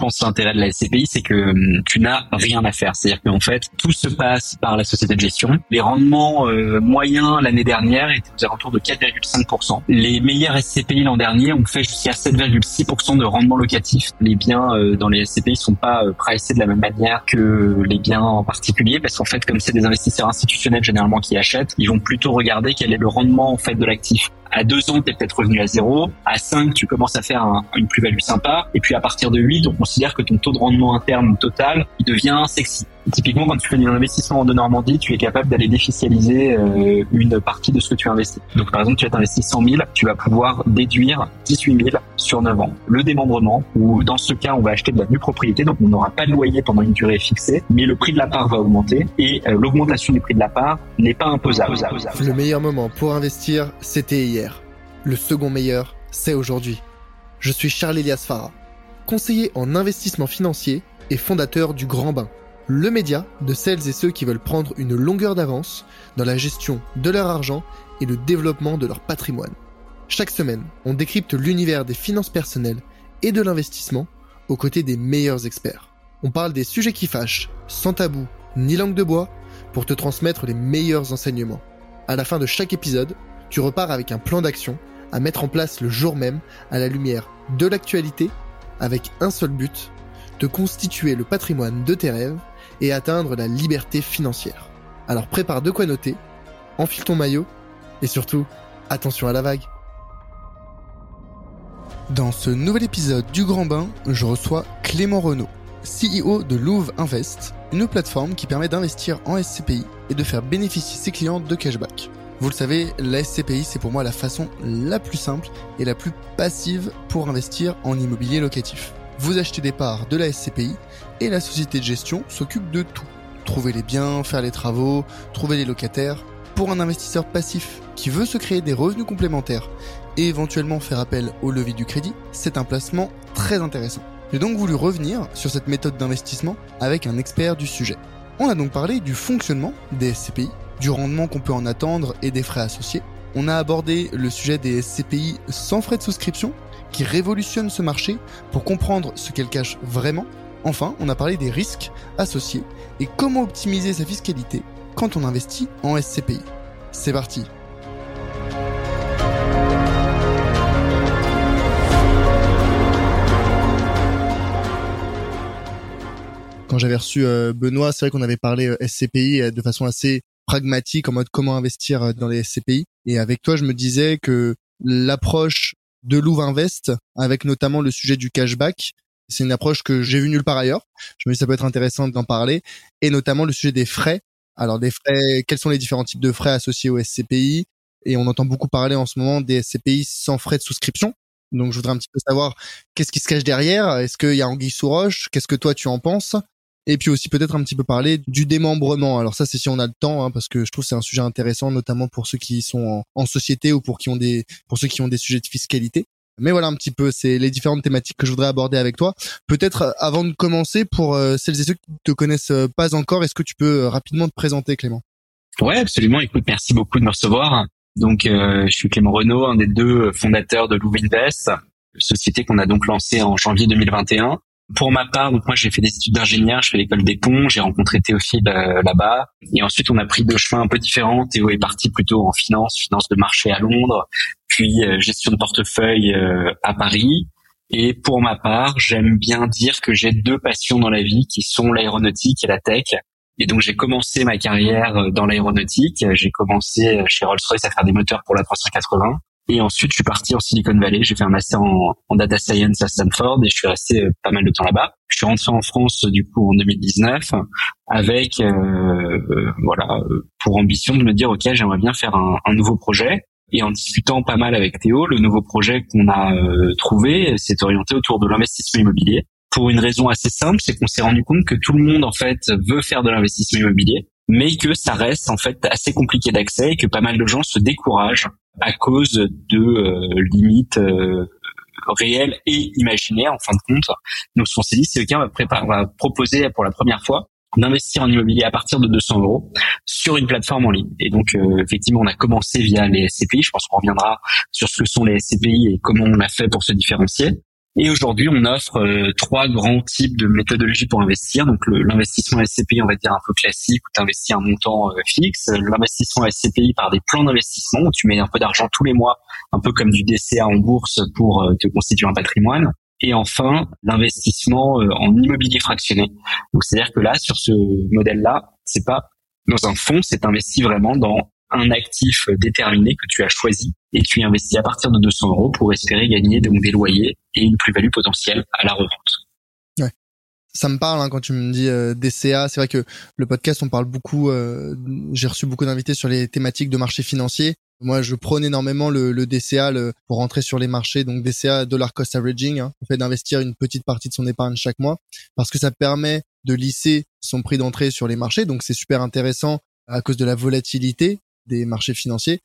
pense, l'intérêt de la SCPI, c'est que hum, tu n'as rien à faire. C'est-à-dire qu'en fait, tout se passe par la société de gestion. Les rendements euh, moyens l'année dernière étaient aux alentours de 4,5%. Les meilleurs SCPI l'an dernier ont fait jusqu'à 7,6% de rendement locatif. Les biens euh, dans les SCPI sont pas euh, pricés de la même manière que les biens en particulier, parce qu'en fait, comme c'est des investisseurs institutionnels généralement qui achètent, ils vont plutôt regarder quel est le rendement en fait de l'actif à deux ans, tu es peut-être revenu à zéro. À 5, tu commences à faire une plus-value sympa. Et puis à partir de 8, on considère que ton taux de rendement interne total, devient sexy. Typiquement, quand tu fais un investissement de Normandie, tu es capable d'aller défiscaliser euh, une partie de ce que tu investis. Donc par exemple, tu as investi 100 000, tu vas pouvoir déduire 18 000 sur 9 ans. Le démembrement, ou dans ce cas, on va acheter de la nue propriété, donc on n'aura pas de loyer pendant une durée fixée, mais le prix de la part va augmenter et euh, l'augmentation du prix de la part n'est pas imposable. Le meilleur moment pour investir, c'était hier. Le second meilleur, c'est aujourd'hui. Je suis Charles Elias Farah, conseiller en investissement financier et fondateur du Grand Bain, le média de celles et ceux qui veulent prendre une longueur d'avance dans la gestion de leur argent et le développement de leur patrimoine. Chaque semaine, on décrypte l'univers des finances personnelles et de l'investissement aux côtés des meilleurs experts. On parle des sujets qui fâchent, sans tabou ni langue de bois, pour te transmettre les meilleurs enseignements. À la fin de chaque épisode, tu repars avec un plan d'action à mettre en place le jour même à la lumière de l'actualité avec un seul but, de constituer le patrimoine de tes rêves et atteindre la liberté financière. Alors prépare de quoi noter, enfile ton maillot et surtout, attention à la vague. Dans ce nouvel épisode du Grand Bain, je reçois Clément Renaud, CEO de Louvre Invest, une plateforme qui permet d'investir en SCPI et de faire bénéficier ses clients de cashback. Vous le savez, la SCPI, c'est pour moi la façon la plus simple et la plus passive pour investir en immobilier locatif. Vous achetez des parts de la SCPI et la société de gestion s'occupe de tout. Trouver les biens, faire les travaux, trouver les locataires. Pour un investisseur passif qui veut se créer des revenus complémentaires et éventuellement faire appel au levier du crédit, c'est un placement très intéressant. J'ai donc voulu revenir sur cette méthode d'investissement avec un expert du sujet. On a donc parlé du fonctionnement des SCPI, du rendement qu'on peut en attendre et des frais associés. On a abordé le sujet des SCPI sans frais de souscription, qui révolutionnent ce marché pour comprendre ce qu'elles cachent vraiment. Enfin, on a parlé des risques associés et comment optimiser sa fiscalité quand on investit en SCPI. C'est parti quand j'avais reçu euh, Benoît, c'est vrai qu'on avait parlé euh, SCPI euh, de façon assez pragmatique en mode comment investir dans les SCPI. Et avec toi, je me disais que l'approche de Louvre Invest, avec notamment le sujet du cashback, c'est une approche que j'ai vue nulle part ailleurs. Je me dis ça peut être intéressant d'en parler. Et notamment le sujet des frais. Alors des frais, quels sont les différents types de frais associés aux SCPI Et on entend beaucoup parler en ce moment des SCPI sans frais de souscription. Donc je voudrais un petit peu savoir qu'est-ce qui se cache derrière? Est-ce qu'il y a anguille sous roche? Qu'est-ce que toi tu en penses? Et puis aussi peut-être un petit peu parler du démembrement. Alors ça, c'est si on a le temps, hein, parce que je trouve que c'est un sujet intéressant, notamment pour ceux qui sont en, société ou pour qui ont des pour ceux qui ont des sujets de fiscalité. Mais voilà un petit peu, c'est les différentes thématiques que je voudrais aborder avec toi. Peut-être euh, avant de commencer, pour euh, celles et ceux qui te connaissent euh, pas encore, est-ce que tu peux rapidement te présenter, Clément? Ouais, absolument. Écoute, merci beaucoup de me recevoir. Donc, je suis Clément Renaud, un des deux fondateurs de Louv Invest, société qu'on a donc lancée en janvier 2021 pour ma part, donc moi j'ai fait des études d'ingénieur, je fais l'école des ponts, j'ai rencontré Théophile euh, là-bas, et ensuite on a pris deux chemins un peu différents. Théo est parti plutôt en finance, finance de marché à Londres, puis euh, gestion de portefeuille euh, à Paris. Et pour ma part, j'aime bien dire que j'ai deux passions dans la vie qui sont l'aéronautique et la tech. Et donc j'ai commencé ma carrière dans l'aéronautique. J'ai commencé chez Rolls-Royce à faire des moteurs pour la 380. Et ensuite, je suis parti en Silicon Valley. J'ai fait un master en, data science à Stanford et je suis resté euh, pas mal de temps là-bas. Je suis rentré en France du coup en 2019 avec euh, euh, voilà pour ambition de me dire ok j'aimerais bien faire un, nouveau projet. Et en discutant pas mal avec Théo, le nouveau projet qu'on a trouvé s'est orienté autour de l'investissement immobilier. Pour une raison assez simple, c'est qu'on s'est rendu compte que tout le monde en fait veut faire de l'investissement immobilier, mais que ça reste en fait assez compliqué d'accès et que pas mal de gens se découragent à cause de euh, limites euh, réelles et imaginaires en fin de compte. Donc qu'on s'est dit, c'est va, va proposer pour la première fois d'investir en immobilier à partir de 200 euros sur une plateforme en ligne. Et donc, euh, effectivement, on a commencé via les SCPI. Je pense qu'on reviendra sur ce que sont les SCPI et comment on a fait pour se différencier. Et aujourd'hui, on offre euh, trois grands types de méthodologies pour investir. Donc l'investissement SCPI, on va dire un peu classique, où tu investis un montant euh, fixe. L'investissement SCPI par des plans d'investissement, où tu mets un peu d'argent tous les mois, un peu comme du DCA en bourse pour euh, te constituer un patrimoine. Et enfin, l'investissement en immobilier fractionné. Donc c'est-à-dire que là, sur ce modèle-là, c'est pas dans un fonds, c'est investi vraiment dans un actif déterminé que tu as choisi et tu investis à partir de 200 euros pour espérer gagner donc des loyers et une plus-value potentielle à la revente. Ouais. Ça me parle hein, quand tu me dis euh, DCA. C'est vrai que le podcast, on parle beaucoup. Euh, j'ai reçu beaucoup d'invités sur les thématiques de marché financier. Moi, je prône énormément le, le DCA pour rentrer sur les marchés. Donc DCA, dollar cost averaging, hein, le fait d'investir une petite partie de son épargne chaque mois, parce que ça permet de lisser son prix d'entrée sur les marchés. Donc c'est super intéressant à cause de la volatilité des marchés financiers.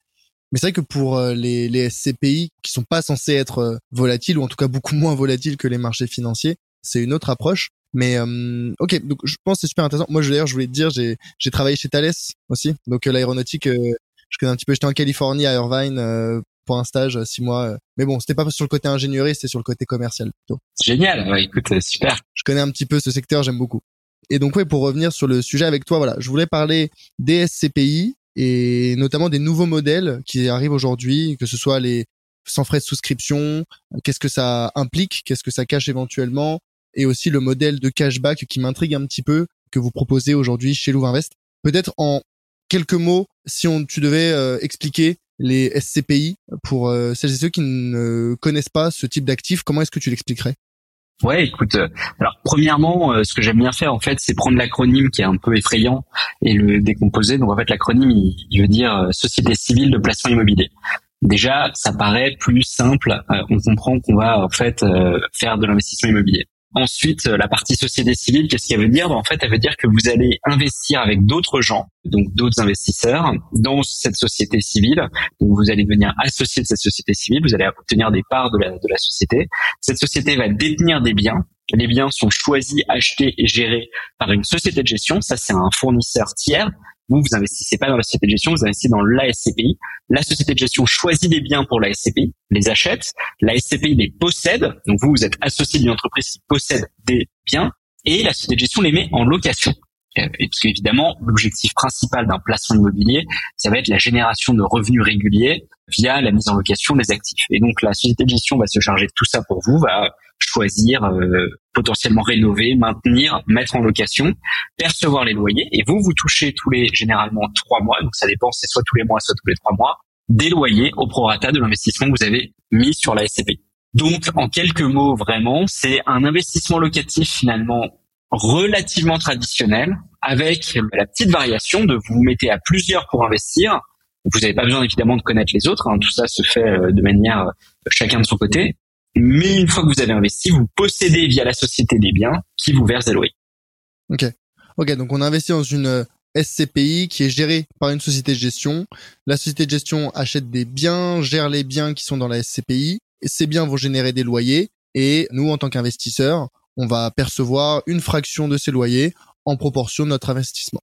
Mais c'est vrai que pour euh, les, les SCPI qui sont pas censés être euh, volatiles ou en tout cas beaucoup moins volatiles que les marchés financiers, c'est une autre approche. Mais euh, ok, donc je pense que c'est super intéressant. Moi, d'ailleurs, je voulais te dire, j'ai j'ai travaillé chez Thales aussi, donc l'aéronautique, je connais un petit peu. J'étais en Californie à Irvine pour un stage six mois. Mais bon, c'était pas sur le côté ingénierie, c'était sur le côté commercial plutôt. Génial, ouais, écoute, super. Je connais un petit peu ce secteur, j'aime beaucoup. Et donc ouais, pour revenir sur le sujet avec toi, voilà, je voulais parler des SCPI, et notamment des nouveaux modèles qui arrivent aujourd'hui, que ce soit les sans frais de souscription, qu'est-ce que ça implique, qu'est-ce que ça cache éventuellement, et aussi le modèle de cashback qui m'intrigue un petit peu que vous proposez aujourd'hui chez Louvre Invest. Peut-être en quelques mots, si on tu devais euh, expliquer les SCPI pour euh, celles et ceux qui ne connaissent pas ce type d'actifs, comment est-ce que tu l'expliquerais? Ouais, écoute. Euh, alors, premièrement, euh, ce que j'aime bien faire, en fait, c'est prendre l'acronyme qui est un peu effrayant et le décomposer. Donc, en fait, l'acronyme, il, veut dire euh, Société civile de placement immobilier. Déjà, ça paraît plus simple. on comprend qu'on va en fait faire de l'investissement immobilier. Ensuite, euh, la partie société civile, qu'est-ce qu'elle veut dire? Ben, En fait, elle veut dire que vous allez investir avec d'autres gens, donc d'autres investisseurs, dans cette société civile. Donc, vous allez devenir associé de cette société civile, vous allez obtenir des parts de la, de la société. Cette société va détenir des biens. Les biens sont choisis, achetés et gérés par une société de gestion. Ça, c'est un fournisseur tiers vous, vous investissez pas dans la société de gestion, vous investissez dans la SCPI. La société de gestion choisit des biens pour la SCPI, les achète. La SCPI les possède. Donc vous, vous êtes associé d'une entreprise qui possède des biens et la société de gestion les met en location. Euh, et parce qu'évidemment, l'objectif principal d'un placement immobilier, ça va être la génération de revenus réguliers via la mise en location des actifs. Et donc la société de gestion va se charger de tout ça pour vous, va choisir, euh, potentiellement rénover, maintenir, mettre en location, percevoir les loyers. Et vous, vous touchez tous les généralement trois mois, donc ça dépend, c'est soit tous les mois, soit tous les trois mois, des loyers au prorata de l'investissement que vous avez mis sur la SCP. Donc, en quelques mots, vraiment, c'est un investissement locatif finalement relativement traditionnel, avec la petite variation de vous, vous mettez à plusieurs pour investir. Vous n'avez pas besoin évidemment de connaître les autres, hein. tout ça se fait euh, de manière euh, chacun de son côté. Mais une fois que vous avez investi, vous possédez via la société des biens qui vous verse des loyers. Ok. Ok, donc on investit dans une euh, SCPI qui est gérée par une société de gestion. La société de gestion achète des biens, gère les biens qui sont dans la SCPI. Et ces biens vont générer des loyers. Et nous, en tant qu'investisseurs, on va percevoir une fraction de ces loyers en proportion de notre investissement.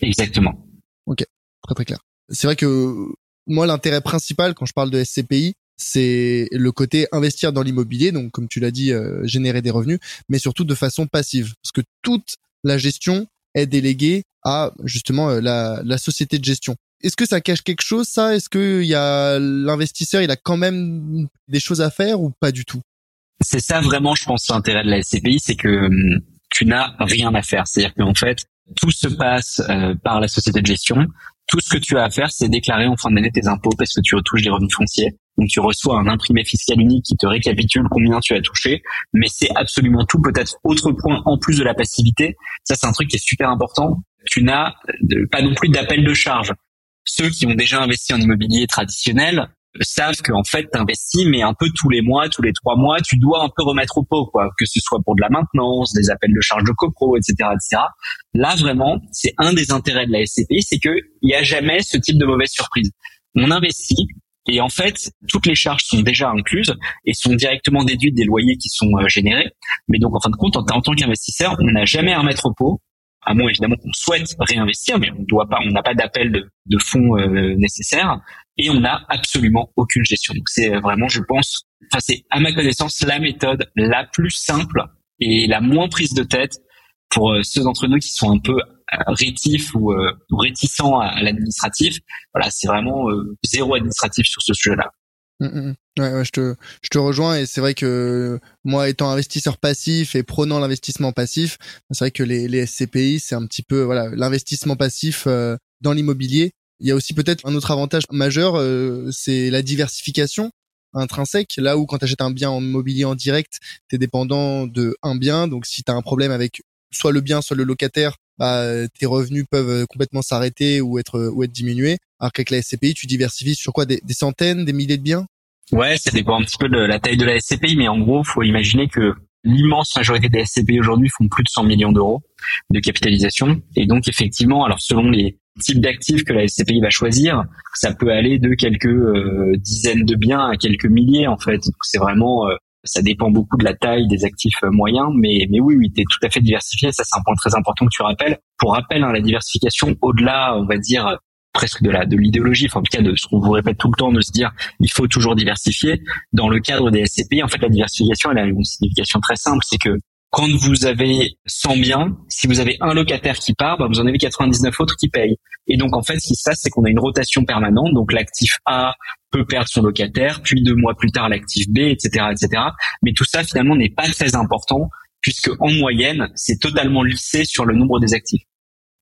Exactement. Ok, très très clair. C'est vrai que moi, l'intérêt principal quand je parle de SCPI, c'est le côté investir dans l'immobilier, donc comme tu l'as dit, euh, générer des revenus, mais surtout de façon passive, parce que toute la gestion est déléguée à justement euh, la, société de gestion. Est-ce que ça cache quelque chose, ça? Est-ce que y a l'investisseur, il a quand même des choses à faire ou pas du tout? C'est ça vraiment, je pense, l'intérêt de la SCPI, c'est que hum, tu n'as rien à faire. C'est-à-dire qu'en fait, tout se passe euh, par la société de gestion. Tout ce que tu as à faire, c'est déclarer en fin d'année tes impôts parce que tu retouches des revenus fonciers. Donc tu reçois un imprimé fiscal unique qui te récapitule combien tu as touché, mais c'est absolument tout. Peut-être autre point en plus de la passivité, ça c'est un truc qui est super important. Tu n'as pas non plus d'appel de charge. Ceux qui ont déjà investi en immobilier traditionnel savent qu'en fait t'investis mais un peu tous les mois, tous les trois mois, tu dois un peu remettre au pot quoi, que ce soit pour de la maintenance, des appels de charge de copro, etc., etc. Là vraiment, c'est un des intérêts de la SCPI, c'est que il y a jamais ce type de mauvaise surprise. On investit, et en fait, toutes les charges sont déjà incluses et sont directement déduites des loyers qui sont euh, générés. Mais donc, en fin de compte, en, tant qu'investisseur, on n'a jamais à remettre au pot, à moins évidemment qu'on souhaite réinvestir, mais on doit pas, on n'a pas d'appel de, fonds euh, nécessaires. et on n'a absolument aucune gestion. Donc c'est vraiment, je pense, enfin c'est à ma connaissance la méthode la plus simple et la moins prise de tête pour euh, ceux d'entre nous qui sont un peu euh, rétifs ou, euh, réticents à, l'administratif. Voilà, c'est vraiment zéro administratif sur ce sujet-là. Mmh, mmh, mmh. Ouais, ouais, je te, je te rejoins et c'est vrai que moi étant investisseur passif et prenant l'investissement passif, c'est vrai que les, les SCPI c'est un petit peu voilà l'investissement passif dans l'immobilier. Il y a aussi peut-être un autre avantage majeur, c'est la diversification intrinsèque. Là où quand tu achètes un bien en immobilier en direct, tu es dépendant de un bien. Donc si tu as un problème avec soit le bien, soit le locataire, bah, tes revenus peuvent complètement s'arrêter ou être ou être diminués. Alors qu'avec la SCPI, tu diversifies sur quoi? Des, centaines, des milliers de biens? Ouais, ça dépend un petit peu de la taille de la SCPI, mais en gros, faut imaginer que l'immense majorité des SCPI aujourd'hui font plus de 100 millions d'euros de capitalisation. Et donc, effectivement, alors selon les types d'actifs que la SCPI va choisir, ça peut aller de quelques euh, dizaines de biens à quelques milliers, en fait. C'est vraiment, euh, ça dépend beaucoup de la taille des actifs euh, moyens, mais, mais oui, oui, tu es tout à fait diversifié. Ça, c'est un point très important que tu rappelles. Pour rappel, hein, la diversification, au-delà, on va dire, presque de la de l'idéologie, enfin, en tout cas de ce qu'on vous répète tout le temps, de se dire il faut toujours diversifier. Dans le cadre des SCPI, en fait, la diversification, elle a une signification très simple, c'est que quand vous avez 100 biens, si vous avez un locataire qui part, bah, vous en avez 99 autres qui payent. Et donc en fait, ce qui se passe, c'est qu'on a une rotation permanente. Donc l'actif A peut perdre son locataire, puis deux mois plus tard l'actif B, etc., etc. Mais tout ça finalement n'est pas très important puisque en moyenne, c'est totalement lissé sur le nombre des actifs.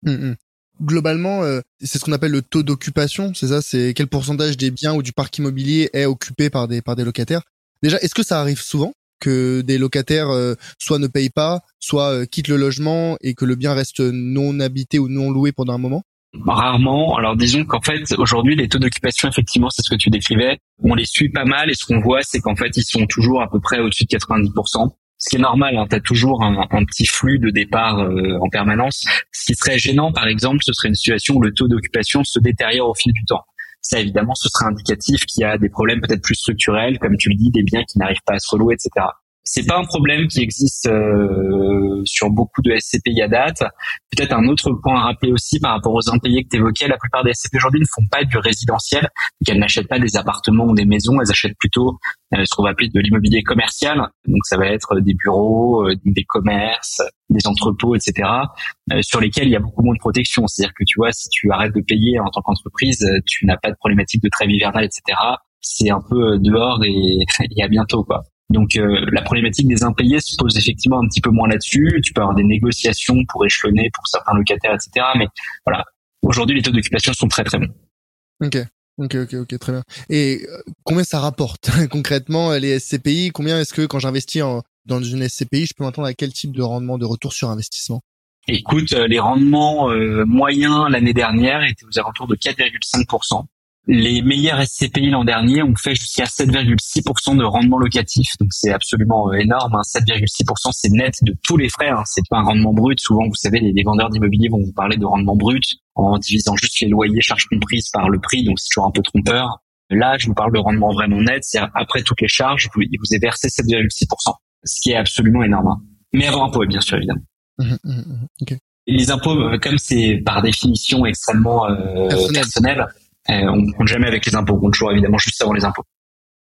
Mmh, mmh. Globalement, euh, c'est ce qu'on appelle le taux d'occupation. C'est ça, c'est quel pourcentage des biens ou du parc immobilier est occupé par des par des locataires? Déjà, est-ce que ça arrive souvent? Que des locataires euh, soit ne payent pas, soit euh, quittent le logement et que le bien reste non habité ou non loué pendant un moment? Rarement. Alors disons qu'en fait aujourd'hui les taux d'occupation effectivement c'est ce que tu décrivais, on les suit pas mal et ce qu'on voit c'est qu'en fait ils sont toujours à peu près au-dessus de 90%. Ce qui est normal, hein, tu toujours un, petit flux de départ euh, en permanence. Ce qui serait gênant, par exemple, ce serait une situation où le taux d'occupation se détériore au fil du temps ça évidemment ce serait indicatif qu'il y a des problèmes peut-être plus structurels, comme tu le dis, des biens qui n'arrivent pas à se relouer, etc c'est pas un problème qui existe euh, sur beaucoup de SCPI à date. Peut-être un autre point à rappeler aussi par rapport aux impayés que tu évoquais, la plupart des SCP aujourd'hui ne font pas du résidentiel, donc elles n'achètent pas des appartements ou des maisons, elles achètent plutôt euh, ce qu'on va appeler de l'immobilier commercial. Donc ça va être des bureaux, euh, des commerces, des entrepôts, etc., sur lesquels il y a beaucoup moins de protection. C'est-à-dire que tu vois, si tu arrêtes de payer en tant qu'entreprise, tu n'as pas de problématique de trêve hivernale, etc. C'est un peu dehors et, et à bientôt, quoi. Donc euh, la problématique des impayés se pose effectivement un petit peu moins là-dessus. Tu peux avoir des négociations pour échelonner pour certains locataires, etc. Mais voilà, aujourd'hui les taux d'occupation sont très très bons. Ok. Ok, ok, ok, très bien. Et euh, combien ça rapporte concrètement les SCPI Combien est-ce que quand j'investis dans une SCPI, je peux m'attendre à quel type de rendement de retour sur investissement? Écoute, euh, les rendements moyens l'année dernière étaient aux alentours de 4,5%. Les meilleurs SCPI l'an dernier ont fait jusqu'à 7,6% de rendement locatif, donc c'est absolument euh, énorme. Hein. 7,6% c'est net de tous les frais, hein. c'est pas un rendement brut. Souvent, vous savez, les, vendeurs d'immobilier vont vous parler de rendement brut en divisant juste les loyers, charges comprises par le prix, donc c'est toujours un peu trompeur. Là, je vous parle de rendement vraiment net, c'est après toutes les charges, vous, il vous est versé 7,6%, ce qui est absolument énorme. Hein. Mais avant impôt, bien sûr, évidemment. Mmh, mmh, mmh, les impôts, euh, comme c'est par définition extrêmement euh, personnel euh, on ne compte jamais avec les impôts, on compte toujours évidemment juste avant les impôts.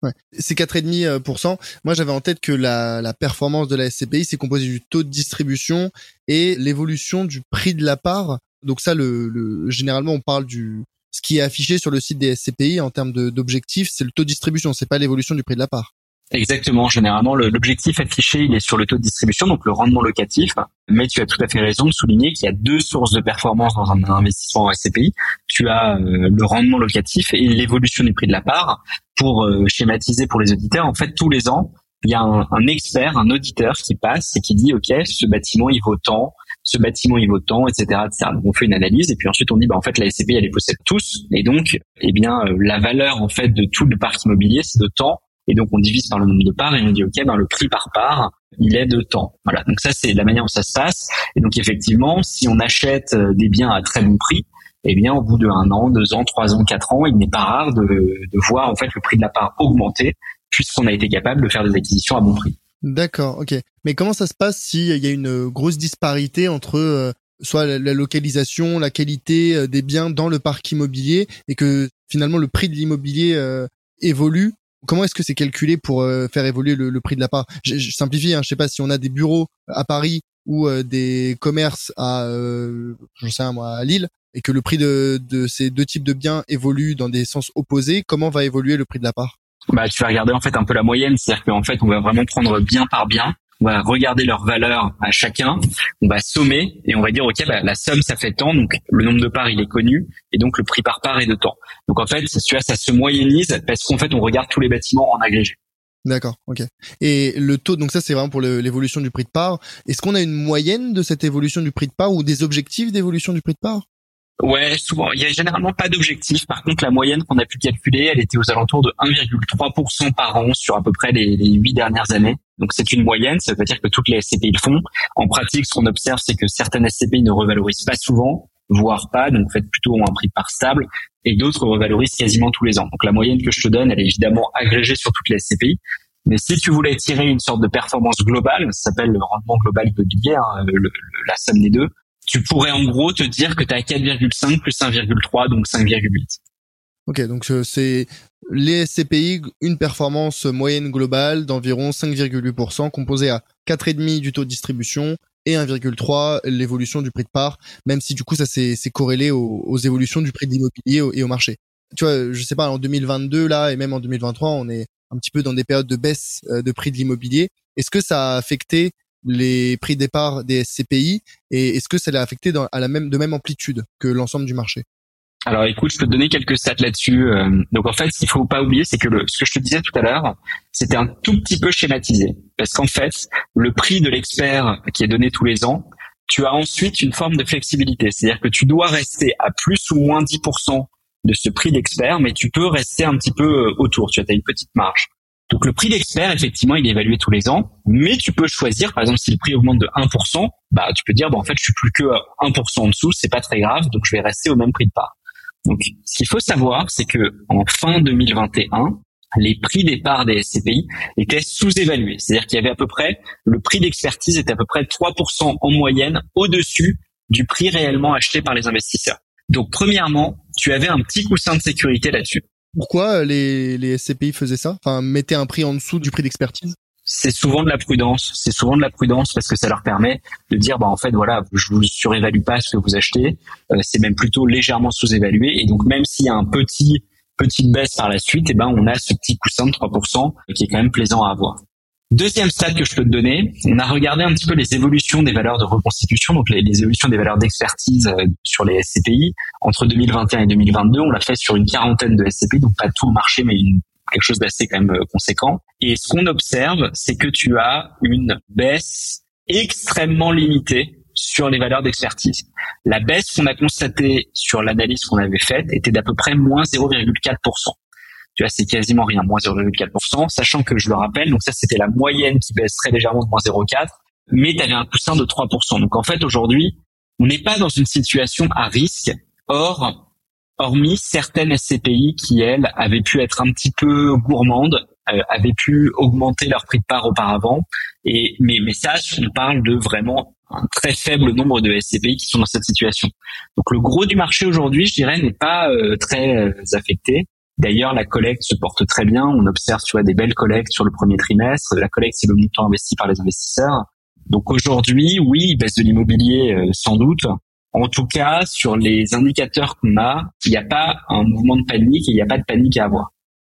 Ouais. C'est 4,5%. Moi, j'avais en tête que la, performance de la SCPI, c'est composé du taux de distribution et l'évolution du prix de la part. Donc ça, le, le, généralement, on parle du ce qui est affiché sur le site des SCPI en termes d'objectifs, c'est le taux de distribution, c'est pas l'évolution du prix de la part. Exactement. Généralement, l'objectif affiché, il est sur le taux de distribution, donc le rendement locatif. Mais tu as tout à fait raison de souligner qu'il y a deux sources de performance dans un investissement en SCPI. Tu as euh, le rendement locatif et l'évolution du prix de la part. Pour euh, schématiser pour les auditeurs, en fait, tous les ans, il y a un, un, expert, un auditeur qui passe et qui dit, OK, ce bâtiment, il vaut tant, ce bâtiment, il vaut tant, etc., etc. Donc, on fait une analyse et puis ensuite, on dit, bah, en fait, la SCPI, elle les possède tous. Et donc, eh bien, euh, la valeur, en fait, de tout le parc immobilier, c'est de temps et donc on divise par le nombre de parts et on dit ok ben le prix par part il est de temps. Voilà donc ça c'est la manière dont ça se passe et donc effectivement si on achète euh, des biens à très bon prix eh bien au bout de un an, deux ans, trois ans, quatre ans, il n'est pas rare de, de voir en fait le prix de la part augmenter puisqu'on a été capable de faire des acquisitions à bon prix. D'accord, ok. Mais comment ça se passe s'il y a une grosse disparité entre euh, soit la, localisation, la qualité des biens dans le parc immobilier et que finalement le prix de l'immobilier évolue comment est-ce que c'est calculé pour faire évoluer le, prix de la part je, simplifie, hein, je sais pas si on a des bureaux à Paris ou des commerces à, je sais moi, à Lille, et que le prix de, de ces deux types de biens évolue dans des sens opposés, comment va évoluer le prix de la part bah, tu vas regarder en fait un peu la moyenne, c'est-à-dire qu'en fait on va vraiment prendre bien par bien, on va regarder leur valeur à chacun, on va sommer et on va dire ok bah, la somme ça fait tant, donc le nombre de parts il est connu et donc le prix par part est de temps. Donc en fait ça se moyennise parce qu'en fait on regarde tous les bâtiments en agrégé. D'accord, ok. Et le taux, donc ça c'est vraiment pour l'évolution du prix de part. Est-ce qu'on a une moyenne de cette évolution du prix de part ou des objectifs d'évolution du prix de part? Ouais, souvent. Il y a généralement pas d'objectif. Par contre, la moyenne qu'on a pu calculer, elle était aux alentours de 1,3% par an sur à peu près les huit dernières années. Donc c'est une moyenne. Ça veut dire que toutes les SCPI le font. En pratique, ce qu'on observe, c'est que certaines SCPI ne revalorisent pas souvent, voire pas. Donc faites plutôt un prix par stable, et d'autres revalorisent quasiment tous les ans. Donc la moyenne que je te donne, elle est évidemment agrégée sur toutes les SCPI. Mais si tu voulais tirer une sorte de performance globale, ça s'appelle le rendement global immobilier, hein, la somme des deux, tu pourrais en gros te dire que tu as 4,5 plus 1,3, donc 5,8. Ok, donc euh, c'est les SCPI, une performance moyenne globale d'environ 5,8%, composée à 4,5 du taux de distribution et 1,3 l'évolution du prix de part, même si du coup ça c'est corrélé aux, évolutions du prix de l'immobilier et au marché. Tu vois, je sais pas, en 2022 là et même en 2023, on est un petit peu dans des périodes de baisse euh, de prix de l'immobilier. Est-ce que ça a affecté les prix départ des SCPI et est-ce que ça l'a affecté dans, à la même de même amplitude que l'ensemble du marché? Alors écoute, je peux te donner quelques stats là-dessus. Euh. Donc en fait, ce qu'il faut pas oublier, c'est que ce que je te disais tout à l'heure, c'était un tout petit peu schématisé. Parce qu'en fait, le prix de l'expert qui est donné tous les ans, tu as ensuite une forme de flexibilité. C'est-à-dire que tu dois rester à plus ou moins 10% de ce prix d'expert, mais tu peux rester un petit peu euh, autour. Tu as une petite marge. Donc le prix d'expert, effectivement, il est évalué tous les ans, mais tu peux choisir, par exemple, si le prix augmente de 1%, bah tu peux dire, bon, en fait, je suis plus que 1% en dessous, c'est pas très grave, donc je vais rester au même prix de part. Donc, ce qu'il faut savoir, c'est que en fin 2021, les prix des parts des SCPI étaient sous-évalués. C'est-à-dire qu'il y avait à peu près, le prix d'expertise était à peu près 3% en moyenne au-dessus du prix réellement acheté par les investisseurs. Donc, premièrement, tu avais un petit coussin de sécurité là-dessus. Pourquoi euh, les, les SCPI faisaient ça? Enfin, mettaient un prix en dessous du prix d'expertise? C'est souvent de la prudence. C'est souvent de la prudence parce que ça leur permet de dire, bah en fait, voilà, je vous surévalue pas ce que vous achetez. Euh, c'est même plutôt légèrement sous-évalué. Et donc, même s'il y a un petit petite baisse par la suite, eh ben on a ce petit coussin de 3% qui est quand même plaisant à avoir. Deuxième stat que je peux te donner, on a regardé un petit peu les évolutions des valeurs de reconstitution, donc les, évolutions des valeurs d'expertise euh, sur les SCPI entre 2021 et 2022. On l'a fait sur une quarantaine de SCPI, donc pas tout le marché, mais une, quelque chose d'assez quand même euh, conséquent. Et ce qu'on observe, c'est que tu as une baisse extrêmement limitée sur les valeurs d'expertise. La baisse qu'on a constatée sur l'analyse qu'on avait faite était d'à peu près moins 0,4% tu vois, c'est quasiment rien, moins 0,4%, sachant que je le rappelle, donc ça c'était la moyenne qui baisse très légèrement de moins 0,4, mais tu avais un coussin de 3%. Donc en fait aujourd'hui, on n'est pas dans une situation à risque. Or, hormis certaines SCPI qui elles avaient pu être un petit peu gourmandes, euh, avaient pu augmenter leur prix de part auparavant, et mais mais ça, on parle de vraiment un très faible nombre de SCPI qui sont dans cette situation. Donc le gros du marché aujourd'hui, je dirais, n'est pas euh, très euh, affecté. D'ailleurs, la collecte se porte très bien. On observe, tu vois, des belles collectes sur le premier trimestre. La collecte, c'est le montant investi par les investisseurs. Donc aujourd'hui, oui, baisse de l'immobilier, euh, sans doute. En tout cas, sur les indicateurs qu'on a, il n'y a pas un mouvement de panique et il n'y a pas de panique à avoir.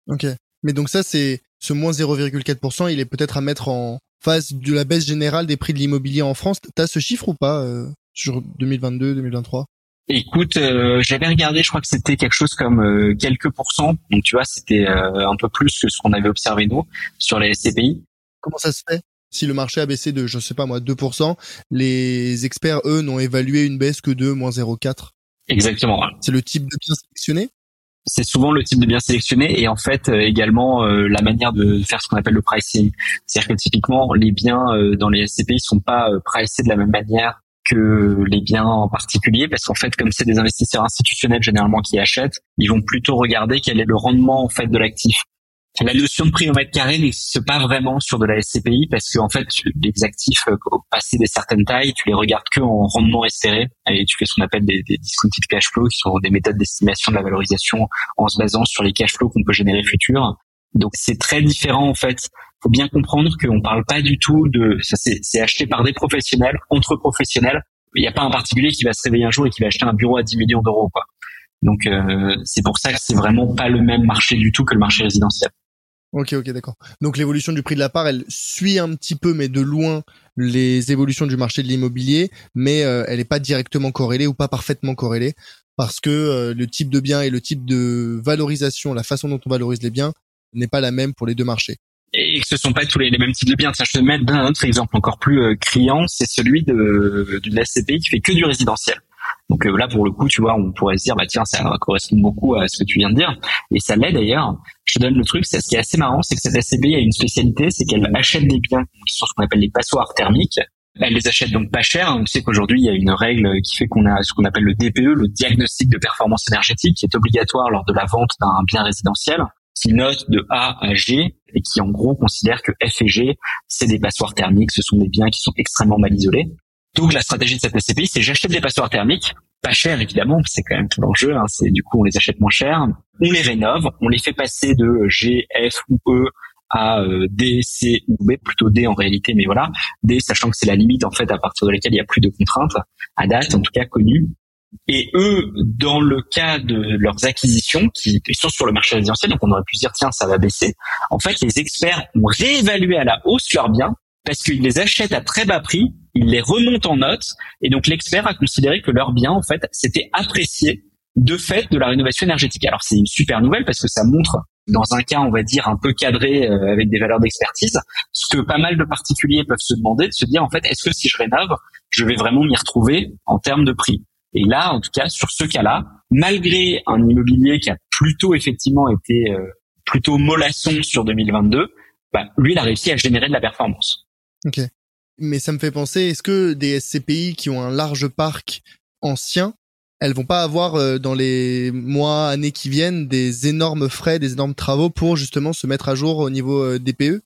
Ok. Mais donc ça, c'est ce moins 0,4%, il est peut-être à mettre en face de la baisse générale des prix de l'immobilier en France. T'as ce chiffre ou pas euh, sur 2022, 2023 Écoute, euh, j'avais regardé, je crois que c'était quelque chose comme euh, quelques pourcents. Donc tu vois, c'était euh, un peu plus que ce qu'on avait observé nous sur les SCPI. Comment ça se fait Si le marché a baissé de, je sais pas moi, 2%, les experts, eux, n'ont évalué une baisse que de moins 0,4 Exactement. C'est le type de bien sélectionné? C'est souvent le type de bien sélectionné et en fait également la manière de faire ce qu'on appelle le pricing. C'est-à-dire que typiquement les biens dans les SCPI sont pas pricés de la même manière que les biens en particulier, parce qu'en fait, comme c'est des investisseurs institutionnels généralement qui achètent, ils vont plutôt regarder quel est le rendement en fait de l'actif. la notion de prix au mètre carré n'existe pas vraiment sur de la SCPI parce que en fait les actifs euh, au passé des certaines tailles, tu les regardes que en rendement espéré et tu fais ce qu'on appelle des, des discounted cash flow qui sont des méthodes d'estimation de la valorisation en se basant sur les cash flows qu'on peut générer futurs. Donc c'est très différent en fait. Faut bien comprendre qu'on parle pas du tout de ça c'est acheté par des professionnels entre professionnels. Il n'y a pas un particulier qui va se réveiller un jour et qui va acheter un bureau à 10 millions d'euros quoi. Donc euh, c'est pour ça que c'est vraiment pas le même marché du tout que le marché résidentiel. Ok, ok, d'accord. Donc l'évolution du prix de la part, elle suit un petit peu, mais de loin, les évolutions du marché de l'immobilier, mais euh, elle n'est pas directement corrélée ou pas parfaitement corrélée, parce que euh, le type de bien et le type de valorisation, la façon dont on valorise les biens, n'est pas la même pour les deux marchés. Et que ce sont pas tous les, mêmes types de biens. Tiens, je te mets un autre exemple encore plus euh, criant, c'est celui de d'une SCPI qui fait que du résidentiel. Donc euh, là, pour le coup, tu vois, on pourrait se dire, bah tiens, ça correspond beaucoup à ce que tu viens de dire, et ça l'est d'ailleurs. Je te donne le truc, ce qui est assez marrant, c'est que cette SCB a une spécialité, c'est qu'elle achète des biens qui sont ce qu'on appelle les passoires thermiques. Elle les achète donc pas cher. On sait qu'aujourd'hui, il y a une règle qui fait qu'on a ce qu'on appelle le DPE, le diagnostic de performance énergétique, qui est obligatoire lors de la vente d'un bien résidentiel, qui note de A à G et qui en gros considère que F et G, c'est des passoires thermiques, ce sont des biens qui sont extrêmement mal isolés. Donc la stratégie de cette SCPI, c'est j'achète des passoires thermiques, pas cher évidemment, c'est quand même tout l'enjeu. Hein, c'est du coup on les achète moins cher, on les rénove, on les fait passer de G, F ou E à euh, D, C ou B, plutôt D en réalité, mais voilà, D sachant que c'est la limite en fait à partir de laquelle il n'y a plus de contraintes, à date en tout cas connues. Et eux, dans le cas de leurs acquisitions, qui sont sur le marché résidentiel, donc on aurait pu dire tiens ça va baisser. En fait, les experts ont réévalué à la hausse leurs biens parce qu'ils les achètent à très bas prix, ils les remontent en notes, et donc l'expert a considéré que leur bien, en fait, s'était apprécié de fait de la rénovation énergétique. Alors c'est une super nouvelle parce que ça montre dans un cas, on va dire, un peu cadré euh, avec des valeurs d'expertise, ce que pas mal de particuliers peuvent se demander, de se dire, en fait, est-ce que si je rénove, je vais vraiment m'y retrouver en termes de prix? Et là, en tout cas, sur ce cas-là, malgré un immobilier qui a plutôt effectivement été euh, plutôt mollasson sur 2022, bah, lui, il a réussi à générer de la performance. Ok. Mais ça me fait penser, est-ce que des SCPI qui ont un large parc ancien, elles vont pas avoir euh, dans les mois, années qui viennent des énormes frais, des énormes travaux pour justement se mettre à jour au niveau euh, DPE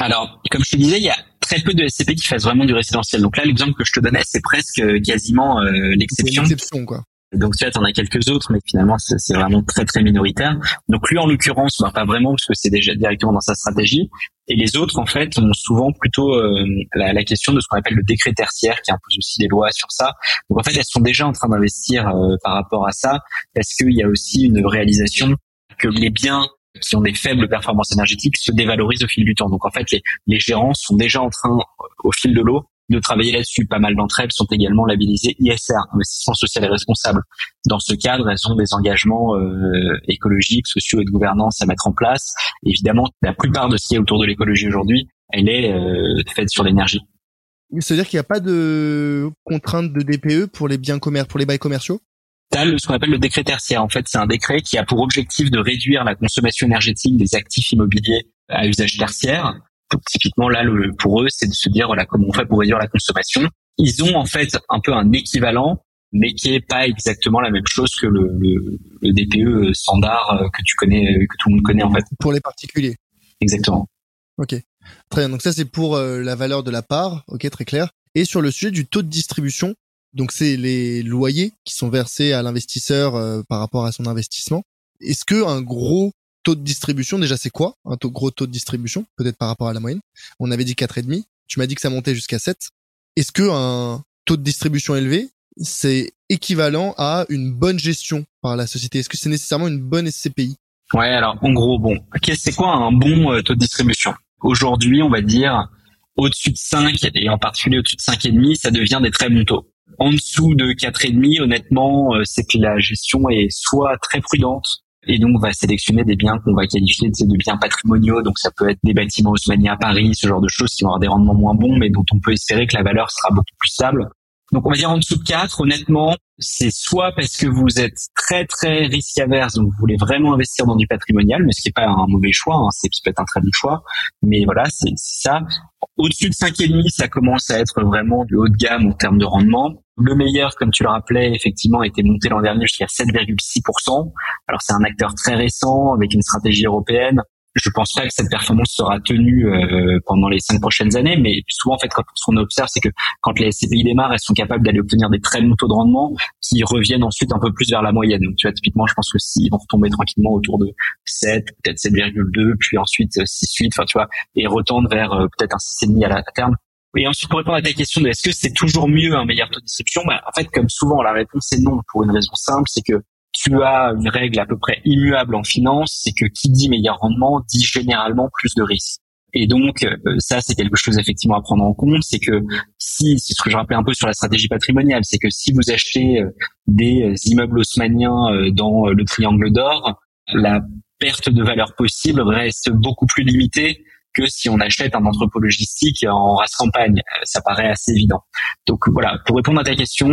Alors, comme je te disais, il y a très peu de SCPI qui fassent vraiment du résidentiel. Donc là, l'exemple que je te donnais, c'est presque euh, quasiment l'exception. L'exception, quoi. Donc tu vois, t'en as quelques autres, mais finalement c'est vraiment très très minoritaire. Donc lui en l'occurrence, bah, pas vraiment parce que c'est déjà directement dans sa stratégie. Et les autres en fait ont souvent plutôt euh, la, la, question de ce qu'on appelle le décret tertiaire qui impose aussi des lois sur ça. Donc en fait elles sont déjà en train d'investir euh, par rapport à ça parce qu'il y a aussi une réalisation que les biens qui ont des faibles performances énergétiques se dévalorisent au fil du temps. Donc en fait les, les gérants sont déjà en train au fil de l'eau de travailler là-dessus. Pas mal d'entre elles sont également labellisées ISR, investissement social et responsable. Dans ce cadre, elles ont des engagements euh, écologiques, sociaux et de gouvernance à mettre en place. Évidemment, la plupart de ce qui est autour de l'écologie aujourd'hui, elle est euh, faite sur l'énergie. C'est-à-dire qu'il n'y a pas de contrainte de DPE pour les biens commerciaux, pour les bails commerciaux? T'as ce qu'on appelle le décret tertiaire. En fait, c'est un décret qui a pour objectif de réduire la consommation énergétique des actifs immobiliers à usage tertiaire donc typiquement là, le, pour eux, c'est de se dire voilà comment on fait pour réduire la consommation. Ils ont en fait un peu un équivalent, mais qui est pas exactement la même chose que le, le, DPE standard euh, que tu connais, que tout le monde connaît en fait. Pour les particuliers. Exactement. Ok. Très bien. Donc ça c'est pour euh, la valeur de la part. Ok, très clair. Et sur le sujet du taux de distribution, donc c'est les loyers qui sont versés à l'investisseur euh, par rapport à son investissement. Est-ce que un gros taux de distribution, déjà c'est quoi un taux, gros taux de distribution, peut-être par rapport à la moyenne? On avait dit 4,5, tu m'as dit que ça montait jusqu'à 7. Est-ce que un taux de distribution élevé, c'est équivalent à une bonne gestion par la société? Est-ce que c'est nécessairement une bonne SCPI Ouais, alors en gros, bon, c'est quoi un bon euh, taux de distribution? Aujourd'hui, on va dire au-dessus de 5 et en particulier au-dessus de 5,5, ça devient des très bons taux. En dessous de 4,5, honnêtement, euh, c'est que la gestion est soit très prudente, et donc, on va sélectionner des biens qu'on va qualifier de biens patrimoniaux. Donc, ça peut être des bâtiments haussmanniens à Paris, ce genre de choses qui vont avoir des rendements moins bons, mais dont on peut espérer que la valeur sera beaucoup plus stable. Donc, on va dire en dessous de 4, honnêtement, c'est soit parce que vous êtes très, très risque averse, donc vous voulez vraiment investir dans du patrimonial, mais ce qui n'est pas un mauvais choix, hein, c'est peut être un très bon choix. Mais voilà, c'est ça. Au-dessus de 5,5, ça commence à être vraiment du haut de gamme en termes de rendement. Le meilleur, comme tu le rappelais, effectivement, était monté l'an dernier jusqu'à 7,6%. Alors c'est un acteur très récent avec une stratégie européenne. Je pense pas que cette performance sera tenue euh, pendant les cinq prochaines années, mais souvent en fait, quand ce qu'on observe, c'est que quand les SCPI démarrent, elles sont capables d'aller obtenir des très bons taux de rendement qui reviennent ensuite un peu plus vers la moyenne. Donc tu vois, typiquement, je pense que s'ils vont retomber tranquillement autour de 7, peut-être 7,2, puis ensuite 6, 8, enfin tu vois, et retendre vers euh, peut-être un 6,5 à, la, terme. Et ensuite, pour répondre à ta question de est-ce que c'est toujours mieux un meilleur taux de distribution, bah, en fait, comme souvent, la réponse est non pour une raison simple, c'est que tu as une règle à peu près immuable en finance, c'est que qui dit meilleur rendement dit généralement plus de risques. Et donc euh, ça c'est quelque chose effectivement à prendre en compte, c'est que si c'est ce que je rappelais un peu sur la stratégie patrimoniale, c'est que si vous achetez euh, des euh, immeubles haussmanniens dans le triangle d'or, la perte de valeur possible reste beaucoup plus limitée que si on achète un entrepôt logistique en race campagne. Ça paraît assez évident. Donc voilà, pour répondre à ta question,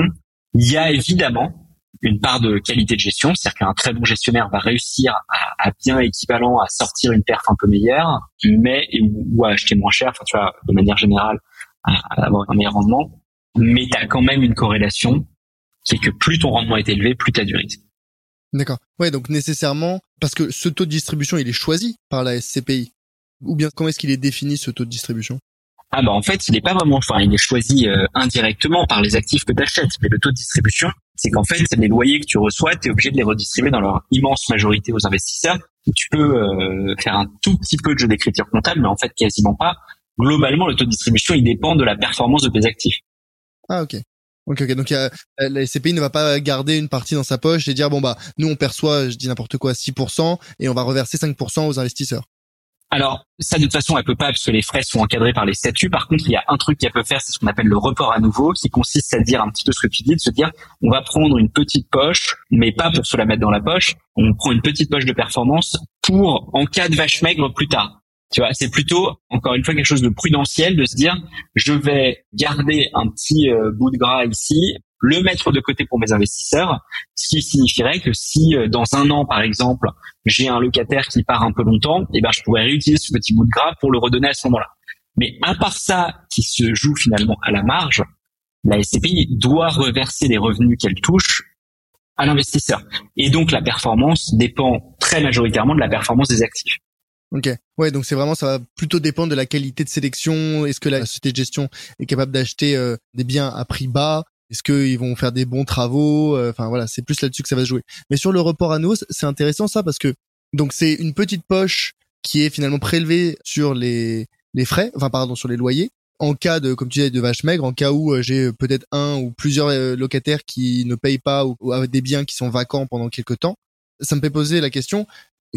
il y a évidemment une part de qualité de gestion, c'est-à-dire qu'un très bon gestionnaire va réussir à, bien équivalent à sortir une perf un peu meilleure, mais ou, à acheter moins cher, enfin tu vois, de manière générale, à, avoir un meilleur rendement. Mais tu as quand même une corrélation qui est que plus ton rendement est élevé, plus tu as du risque. D'accord. Ouais, donc nécessairement, parce que ce taux de distribution, il est choisi par la SCPI. Ou bien comment est-ce qu'il est défini ce taux de distribution? Ah bah en fait, il n'est pas vraiment, enfin, il est choisi euh, indirectement par les actifs que tu achètes, mais le taux de distribution, c'est qu'en fait, les loyers que tu reçois, tu es obligé de les redistribuer dans leur immense majorité aux investisseurs. tu peux euh, faire un tout petit peu de jeu d'écriture comptable, mais en fait quasiment pas. Globalement, le taux de distribution, il dépend de la performance de tes actifs. Ah ok. Ok, ok. Donc, y a, la SCPI ne va pas garder une partie dans sa poche et dire, bon, bah, nous, on perçoit, je dis n'importe quoi, 6% et on va reverser 5% aux investisseurs. Alors, ça, de toute façon, elle peut pas parce que les frais sont encadrés par les statuts. Par contre, il y a un truc qu'elle peut faire, c'est ce qu'on appelle le report à nouveau, qui consiste à dire un petit peu ce que tu dis, de se dire, on va prendre une petite poche, mais pas pour se la mettre dans la poche. On prend une petite poche de performance pour, en cas de vache maigre plus tard. Tu vois, c'est plutôt, encore une fois, quelque chose de prudentiel de se dire, je vais garder un petit euh, bout de gras ici le mettre de côté pour mes investisseurs, ce qui signifierait que si euh, dans un an, par exemple, j'ai un locataire qui part un peu longtemps, eh ben je pourrais réutiliser ce petit bout de gras pour le redonner à ce moment-là. Mais à part ça, qui se joue finalement à la marge, la SCPI doit reverser les revenus qu'elle touche à l'investisseur. Et donc la performance dépend très majoritairement de la performance des actifs. Ok. Ouais, donc c'est vraiment ça va plutôt dépendre de la qualité de sélection. Est-ce que la société de gestion est capable d'acheter euh, des biens à prix bas? Est-ce qu'ils vont faire des bons travaux euh, Enfin voilà, c'est plus là-dessus que ça va se jouer. Mais sur le report à nous, c'est intéressant ça parce que donc c'est une petite poche qui est finalement prélevée sur les les frais, enfin pardon sur les loyers. En cas de, comme tu disais, de vache maigre, en cas où euh, j'ai peut-être un ou plusieurs euh, locataires qui ne payent pas ou, ou avec des biens qui sont vacants pendant quelques temps, ça me fait poser la question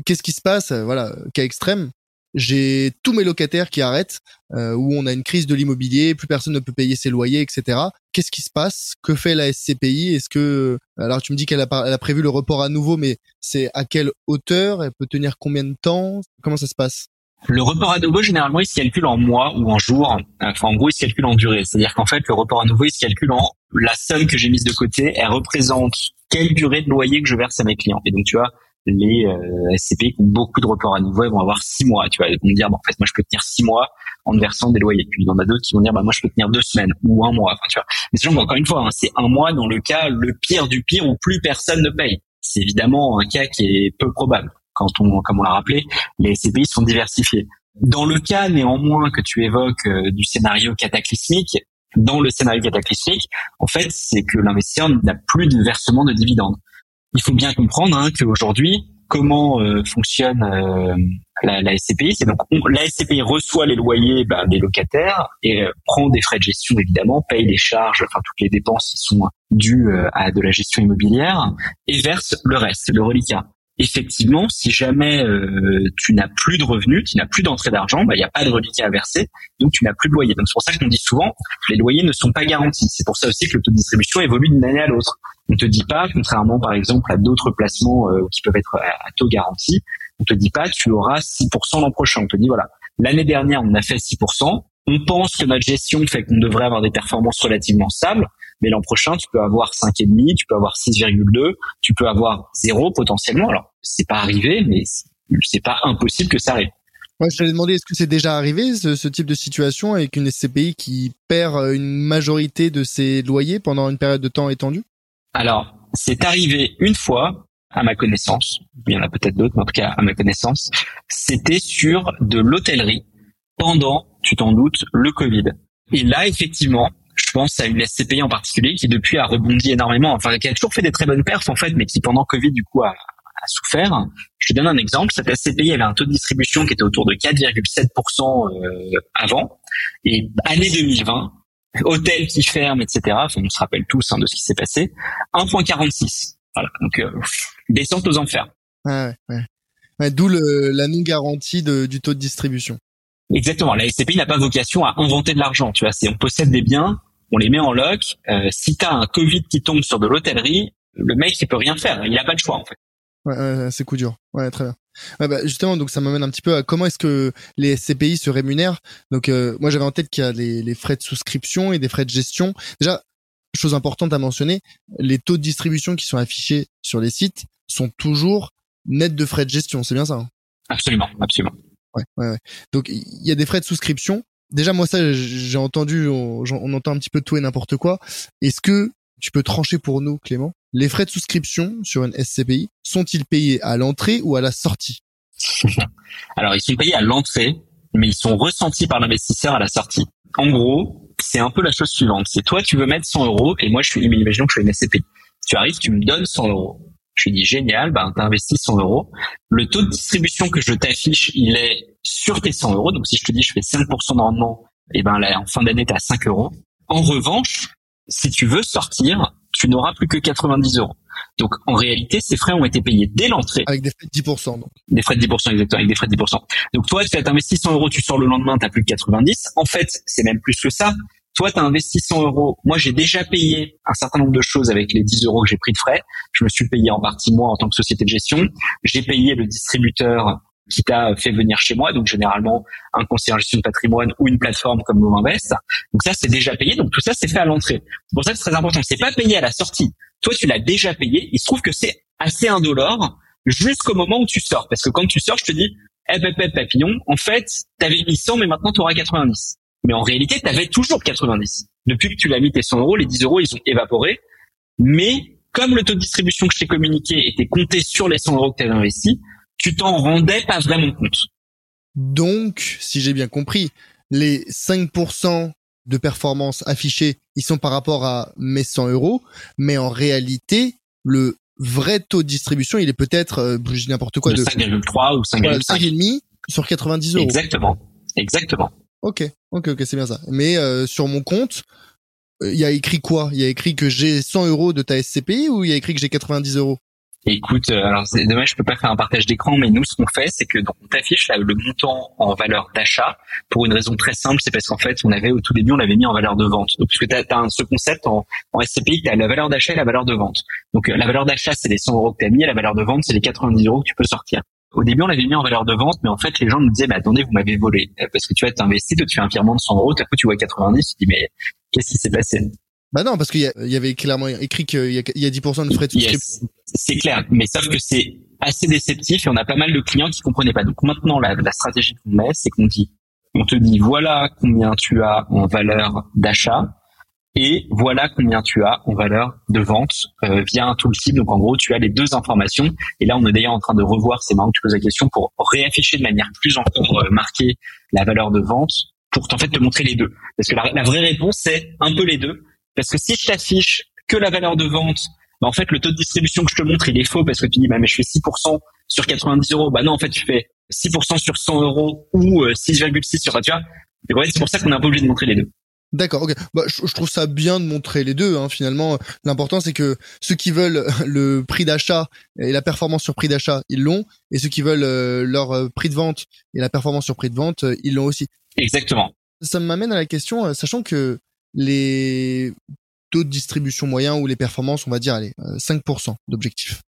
qu'est-ce qui se passe Voilà, cas extrême j'ai tous mes locataires qui arrêtent, euh, où on a une crise de l'immobilier, plus personne ne peut payer ses loyers, etc. Qu'est-ce qui se passe? Que fait la SCPI Est-ce que alors tu me dis qu'elle a, prévu le report à nouveau, mais c'est à quelle hauteur? Elle peut tenir combien de temps? Comment ça se passe? Le report à nouveau, généralement, il se calcule en mois ou en jours. Enfin, en gros, il se calcule en durée. C'est-à-dire qu'en fait, le report à nouveau, il se calcule en la somme que j'ai mise de côté. Elle représente quelle durée de loyer que je verse à mes clients. Et donc, tu vois, les euh, SCP qui ont beaucoup de reports à nouveau, ils vont avoir six mois. Tu vois, ils vont dire, bon, en fait, moi, je peux tenir six mois en versant des loyers. Puis il y en a d'autres qui vont dire, bah, moi, je peux tenir deux semaines ou un mois. Enfin, tu vois. Mais c'est encore une fois, hein, c'est un mois dans le cas le pire du pire où plus personne ne paye. C'est évidemment un cas qui est peu probable. Quand on, comme on l'a rappelé, les SCPI sont diversifiés. Dans le cas néanmoins que tu évoques euh, du scénario cataclysmique, dans le scénario cataclysmique, en fait, c'est que l'investisseur n'a plus de versement de dividendes il faut bien comprendre hein, qu'aujourd'hui, comment euh, fonctionne euh, la, la, SCPI C'est donc la SCPI reçoit les loyers ben, des locataires et euh, prend des frais de gestion évidemment, paye les charges, enfin toutes les dépenses qui sont dues à de la gestion immobilière et verse le reste, le reliquat effectivement, si jamais euh, tu n'as plus de revenus, tu n'as plus d'entrée d'argent, bah, il n'y a pas de reliquat à verser, donc tu n'as plus de loyer. Donc c'est pour ça qu'on dit souvent, les loyers ne sont pas garantis. C'est pour ça aussi que le taux de distribution évolue d'une année à l'autre. On te dit pas, contrairement par exemple à d'autres placements euh, qui peuvent être à, taux garanti, on te dit pas tu auras 6% l'an prochain. On te dit voilà, l'année dernière on a fait 6%, on pense que notre gestion fait qu'on devrait avoir des performances relativement stables, mais l'an prochain, tu peux avoir 5,5, tu peux avoir 6,2, tu peux avoir 0 potentiellement. Alors, c'est pas arrivé, mais c'est pas impossible que ça arrive. Ouais, je t'allais demander, est-ce que c'est déjà arrivé ce, type de situation avec une SCPI qui perd euh, une majorité de ses loyers pendant une période de temps étendue? Alors, c'est arrivé une fois, à ma connaissance, il y en a peut-être d'autres, mais en tout cas à ma connaissance, c'était sur de l'hôtellerie pendant, tu t'en doutes, le Covid. Et là, effectivement, je pense à une SCPI en particulier qui depuis a rebondi énormément, enfin qui a toujours fait des très bonnes perfs en fait, mais qui pendant Covid du coup a, souffert. Je te donne un exemple. Cette SCPI avait un taux de distribution qui était autour de 4,7% euh, avant. Et année 2020, hôtel qui ferme, etc. Enfin, on se rappelle tous hein, de ce qui s'est passé. 1,46. Voilà. Donc, euh, descente aux enfers. Ouais, ouais. ouais D'où la non-garantie du taux de distribution. Exactement. La SCPI n'a pas vocation à inventer de l'argent. Tu vois, c'est on possède des biens, on les met en loc. Euh, si tu as un Covid qui tombe sur de l'hôtellerie, le mec il peut rien faire. Il a pas de choix en fait. Ouais, ouais c'est coup dur. Ouais, très bien. Ouais, bah, justement, donc ça m'amène un petit peu à comment est-ce que les SCPI se rémunèrent. Donc euh, moi j'avais en tête qu'il y a les, les, frais de souscription et des frais de gestion. Déjà, chose importante à mentionner, les taux de distribution qui sont affichés sur les sites sont toujours nets de frais de gestion. C'est bien ça hein? Absolument, absolument. Ouais. Donc il y a des frais de souscription. Déjà moi ça j'ai entendu, on, on, entend un petit peu tout et n'importe quoi. Est-ce que tu peux trancher pour nous, Clément? Les frais de souscription sur une SCPI sont-ils payés à l'entrée ou à la sortie? Alors, ils sont payés à l'entrée, mais ils sont ressentis par l'investisseur à la sortie. En gros, c'est un peu la chose suivante. C'est toi, tu veux mettre 100 euros, et moi, je suis, imaginons que je suis une SCPI. Tu arrives, tu me donnes 100 euros. Je lui dis génial, ben t'as investi 100 euros. Le taux de distribution que je t'affiche, il est sur tes 100 euros. Donc si je te dis je fais 5% de rendement, et ben là en fin d'année t'es à 5 euros. En revanche, si tu veux sortir, tu n'auras plus que 90 euros. Donc en réalité, ces frais ont été payés dès l'entrée. Avec des frais de 10%. Donc. Des frais de 10% exactement, avec des frais de 10%. Donc toi, tu as investi 100 euros, tu sors le lendemain, tu as plus que 90. En fait, c'est même plus que ça. Toi, tu as investi 100 euros. Moi, j'ai déjà payé un certain nombre de choses avec les 10 euros que j'ai pris de frais. Je me suis payé en partie moi en tant que société de gestion. J'ai payé le distributeur qui t'a fait venir chez moi, donc généralement un conseiller en gestion de patrimoine ou une plateforme comme Movinvest. Donc ça, c'est déjà payé. Donc tout ça, c'est fait à l'entrée. C'est pour ça que c'est très important. C'est pas payé à la sortie. Toi, tu l'as déjà payé. Il se trouve que c'est assez indolore jusqu'au moment où tu sors. Parce que quand tu sors, je te dis, eh, ben, eh, papillon, en fait, t'avais mis 100, mais maintenant tu auras 90. Mais en réalité, tu avais toujours 90. Depuis que tu l'as mis tes 100 euros, les 10 euros, ils ont évaporé. Mais comme le taux de distribution que je t'ai communiqué était compté sur les 100 euros que tu avais investis, tu t'en rendais pas vraiment compte. Donc, si j'ai bien compris, les 5% de performance affichés, ils sont par rapport à mes 100 euros, mais en réalité, le vrai taux de distribution, il est peut-être, euh, je dis n'importe quoi, de, 5,3 ou 5,5. 5,5 sur 90 euros. Exactement. Exactement. Ok, ok, ok, c'est bien ça. Mais euh, sur mon compte, euh, il y a écrit quoi? Il y a écrit que j'ai 100 euros de ta SCPI ou il y a écrit que j'ai 90 euros? Écoute, euh, alors c'est dommage, je peux pas faire un partage d'écran, mais nous, ce qu'on fait, c'est que donc, on t'affiche le montant en valeur d'achat pour une raison très simple, c'est parce qu'en fait, on avait au tout début, on l'avait mis en valeur de vente. Donc, puisque tu as, ce concept en, en SCPI, tu as la valeur d'achat et la valeur de vente. Donc, euh, la valeur d'achat, c'est les 100 euros que tu as mis, et la valeur de vente, c'est les 90 euros que tu peux sortir. Au début, on l'avait mis en valeur de vente, mais en fait, les gens nous disaient, mais attendez, vous m'avez volé. Parce que tu vas t'investir, tu fais un virement de 100 euros, tout à coup, tu vois 90, tu dis, mais qu'est-ce qui s'est passé? Bah non, parce qu'il y, avait clairement écrit qu'il y, a 10% de frais de souscription. c'est clair, mais sauf que c'est assez déceptif et on a pas mal de clients qui comprenaient pas. Donc maintenant, la, la stratégie qu'on met, c'est qu'on dit, on te dit voilà combien tu as en valeur d'achat et voilà combien tu as en valeur de vente euh, via un tooltip. Donc en gros, tu as les deux informations. Et là, on est d'ailleurs en train de revoir, c'est marrant que tu poses la question, pour réafficher de manière plus encore euh, marquée la valeur de vente pour en fait te montrer les deux. Parce que la, vraie réponse, c'est un peu les deux. Parce que si je t'affiche que la valeur de vente, bah en fait, le taux de distribution que je te montre, il est faux parce que tu dis, bah, mais je fais 6% sur 90 euros. Bah non, en fait, tu fais 6% sur 100 euros ou 6,6 euh, sur, tu vois. C'est pour ça qu'on est un peu obligé de montrer les deux. D'accord, ok. Bah, je, trouve ça bien de montrer les deux. Hein, finalement, l'important c'est que ceux qui veulent le prix d'achat et la performance sur prix d'achat, ils l'ont, et ceux qui veulent euh, leur euh, prix de vente et la performance sur prix de vente, ils l'ont aussi. Exactement. Ça m'amène à la question, sachant que les taux de distribution moyens ou les performances, on va dire, allez, 5% euh, d'objectifs.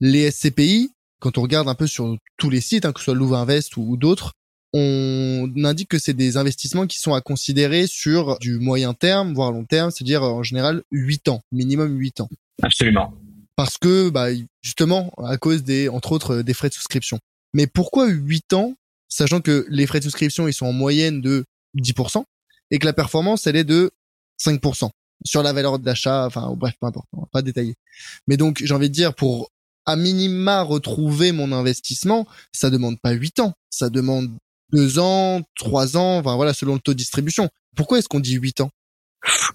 Les SCPI, quand on regarde un peu sur tous les sites, hein, que ce soit Louvain Invest ou, d'autres, on indique que c'est des investissements qui sont à considérer sur du moyen terme, voire long terme, c'est-à-dire en général 8 ans, minimum 8 ans. Absolument. Parce que, bah, justement, à cause des, entre autres, des frais de souscription. Mais pourquoi 8 ans, sachant que les frais de souscription, ils sont en moyenne de 10%, et que la performance, elle est de 5% sur la valeur d'achat, enfin bref, peu importe, on va pas détailler. Mais donc j'ai envie de dire pour à minima retrouver mon investissement, ça demande pas 8 ans, ça demande 2 ans, 3 ans, enfin voilà, selon le taux de distribution. Pourquoi est-ce qu'on dit 8 ans?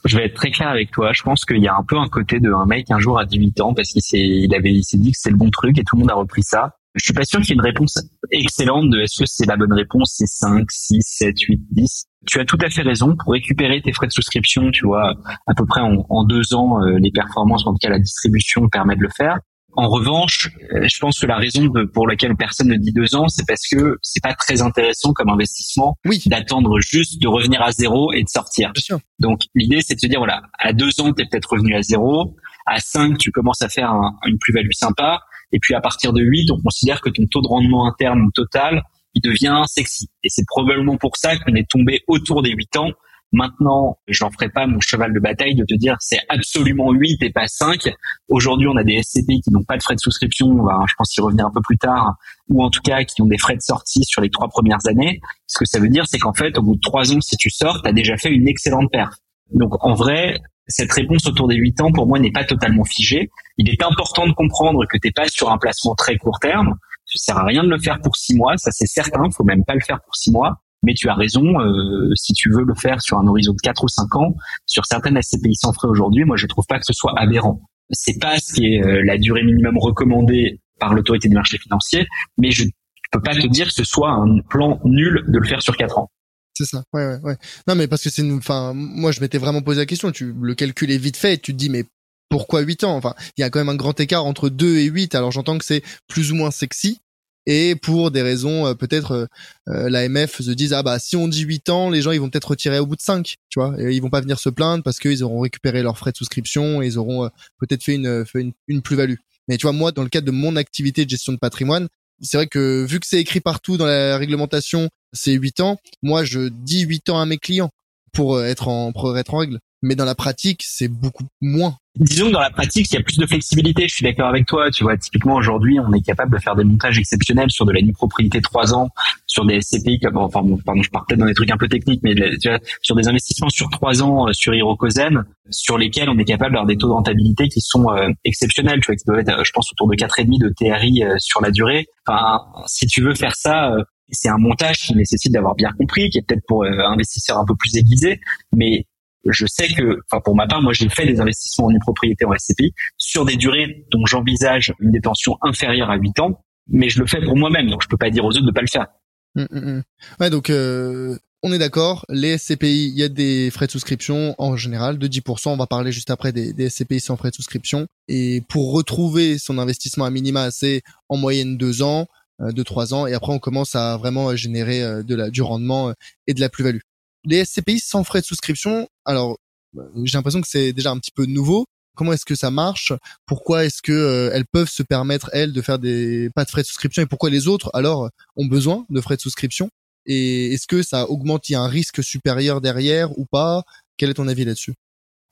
Je vais être très clair avec toi. Je pense qu'il y a un peu un côté de un mec un jour à 18 ans parce qu'il s'est, il avait, il s'est dit que c'est le bon truc et tout le monde a repris ça. Je suis pas sûr qu'il y ait une réponse excellente de est-ce que c'est la bonne réponse, c'est 5, 6, 7, 8, 10. Tu as tout à fait raison. Pour récupérer tes frais de souscription, tu vois, à peu près en, en deux ans, euh, les performances, en tout cas la distribution permet de le faire. En revanche, euh, je pense que la raison pour laquelle personne ne dit deux ans, c'est parce que c'est pas très intéressant comme investissement oui. d'attendre juste de revenir à zéro et de sortir. Donc l'idée, c'est de se dire voilà, à deux ans, tu es peut-être revenu à zéro. À cinq, tu commences à faire une plus-value sympa. Et puis à partir de huit, on considère que ton taux de rendement interne total, il devient sexy. Et c'est probablement pour ça qu'on est tombé autour des huit ans Maintenant, j'en ferai pas mon cheval de bataille de te dire c'est absolument 8 et pas 5. Aujourd'hui, on a des SCPI qui n'ont pas de frais de souscription, on va, je pense y revenir un peu plus tard, ou en tout cas qui ont des frais de sortie sur les trois premières années. Ce que ça veut dire, c'est qu'en fait, au bout de trois ans, si tu sors, tu as déjà fait une excellente perte. Donc en vrai, cette réponse autour des 8 ans, pour moi, n'est pas totalement figée. Il est important de comprendre que tu pas sur un placement très court terme. Ça sert à rien de le faire pour six mois, ça c'est certain. Faut même pas le faire pour six mois. Mais tu as raison, euh, si tu veux le faire sur un horizon de 4 ou 5 ans, sur certaines SCPI sans frais aujourd'hui, moi je trouve pas que ce soit aberrant. C'est pas ce qui est euh, la durée minimum recommandée par l'autorité des marchés financiers, mais je peux pas te dire que ce soit un plan nul de le faire sur 4 ans. C'est ça. Ouais, ouais, ouais. Non, mais parce que c'est une, enfin, moi, je m'étais vraiment posé la question. Tu, le calcul est vite fait et tu te dis, mais pourquoi 8 ans? Enfin, il y a quand même un grand écart entre 2 et 8. Alors, j'entends que c'est plus ou moins sexy et pour des raisons euh, peut-être euh, euh l'AMF se disent ah bah si on dit 8 ans les gens ils vont peut-être retirer au bout de 5 tu vois. Et ils vont pas venir se plaindre parce qu'ils auront récupéré leurs frais de souscription et ils auront peut-être fait une fait une, une plus-value. Mais tu vois moi dans le cadre de mon activité de gestion de patrimoine c'est vrai que vu que c'est écrit partout dans la réglementation c'est 8 ans moi je dis 8 ans à mes clients pour être en pour être en règle mais dans la pratique c'est beaucoup moins disons que dans la pratique, il y a plus de flexibilité. Je suis d'accord avec toi. Tu vois, typiquement aujourd'hui, on est capable de faire des montages exceptionnels sur de la nue propriété 3 ans, sur des SCPI, comme, enfin, bon, pardon, je partais dans des trucs un peu techniques, mais tu vois, sur des investissements sur 3 ans euh, sur Hirokozen, sur lesquels on est capable d'avoir des taux de rentabilité qui sont euh, exceptionnels. Tu vois, qui doivent être, je pense, autour de 4,5 de TRI euh, sur la durée. Enfin, si tu veux faire ça, c'est un montage qui nécessite d'avoir bien compris, qui est peut-être pour un investisseur un peu plus aiguisé, mais je sais que, enfin pour ma part, moi j'ai fait des investissements en une propriété en SCPI sur des durées dont j'envisage une détention inférieure à 8 ans, mais je le fais pour moi-même, donc je peux pas dire aux autres de pas le faire. Hum, hum, hum. Ouais, donc euh, on est d'accord, les SCPI, il y a des frais de souscription en général de 10%, on va parler juste après des, SCPI sans frais de souscription, et pour retrouver son investissement à minima, c'est en moyenne 2 ans, euh, de 3 ans, et après on commence à vraiment générer euh, de la, du rendement et de la plus-value les SCPI sans frais de souscription, alors bah, j'ai l'impression que c'est déjà un petit peu nouveau. Comment est-ce que ça marche? Pourquoi est-ce que euh, elles peuvent se permettre elles de faire des pas de frais de souscription? Et pourquoi les autres alors ont besoin de frais de souscription? Et est-ce que ça augmente Il y a un risque supérieur derrière ou pas? Quel est ton avis là-dessus?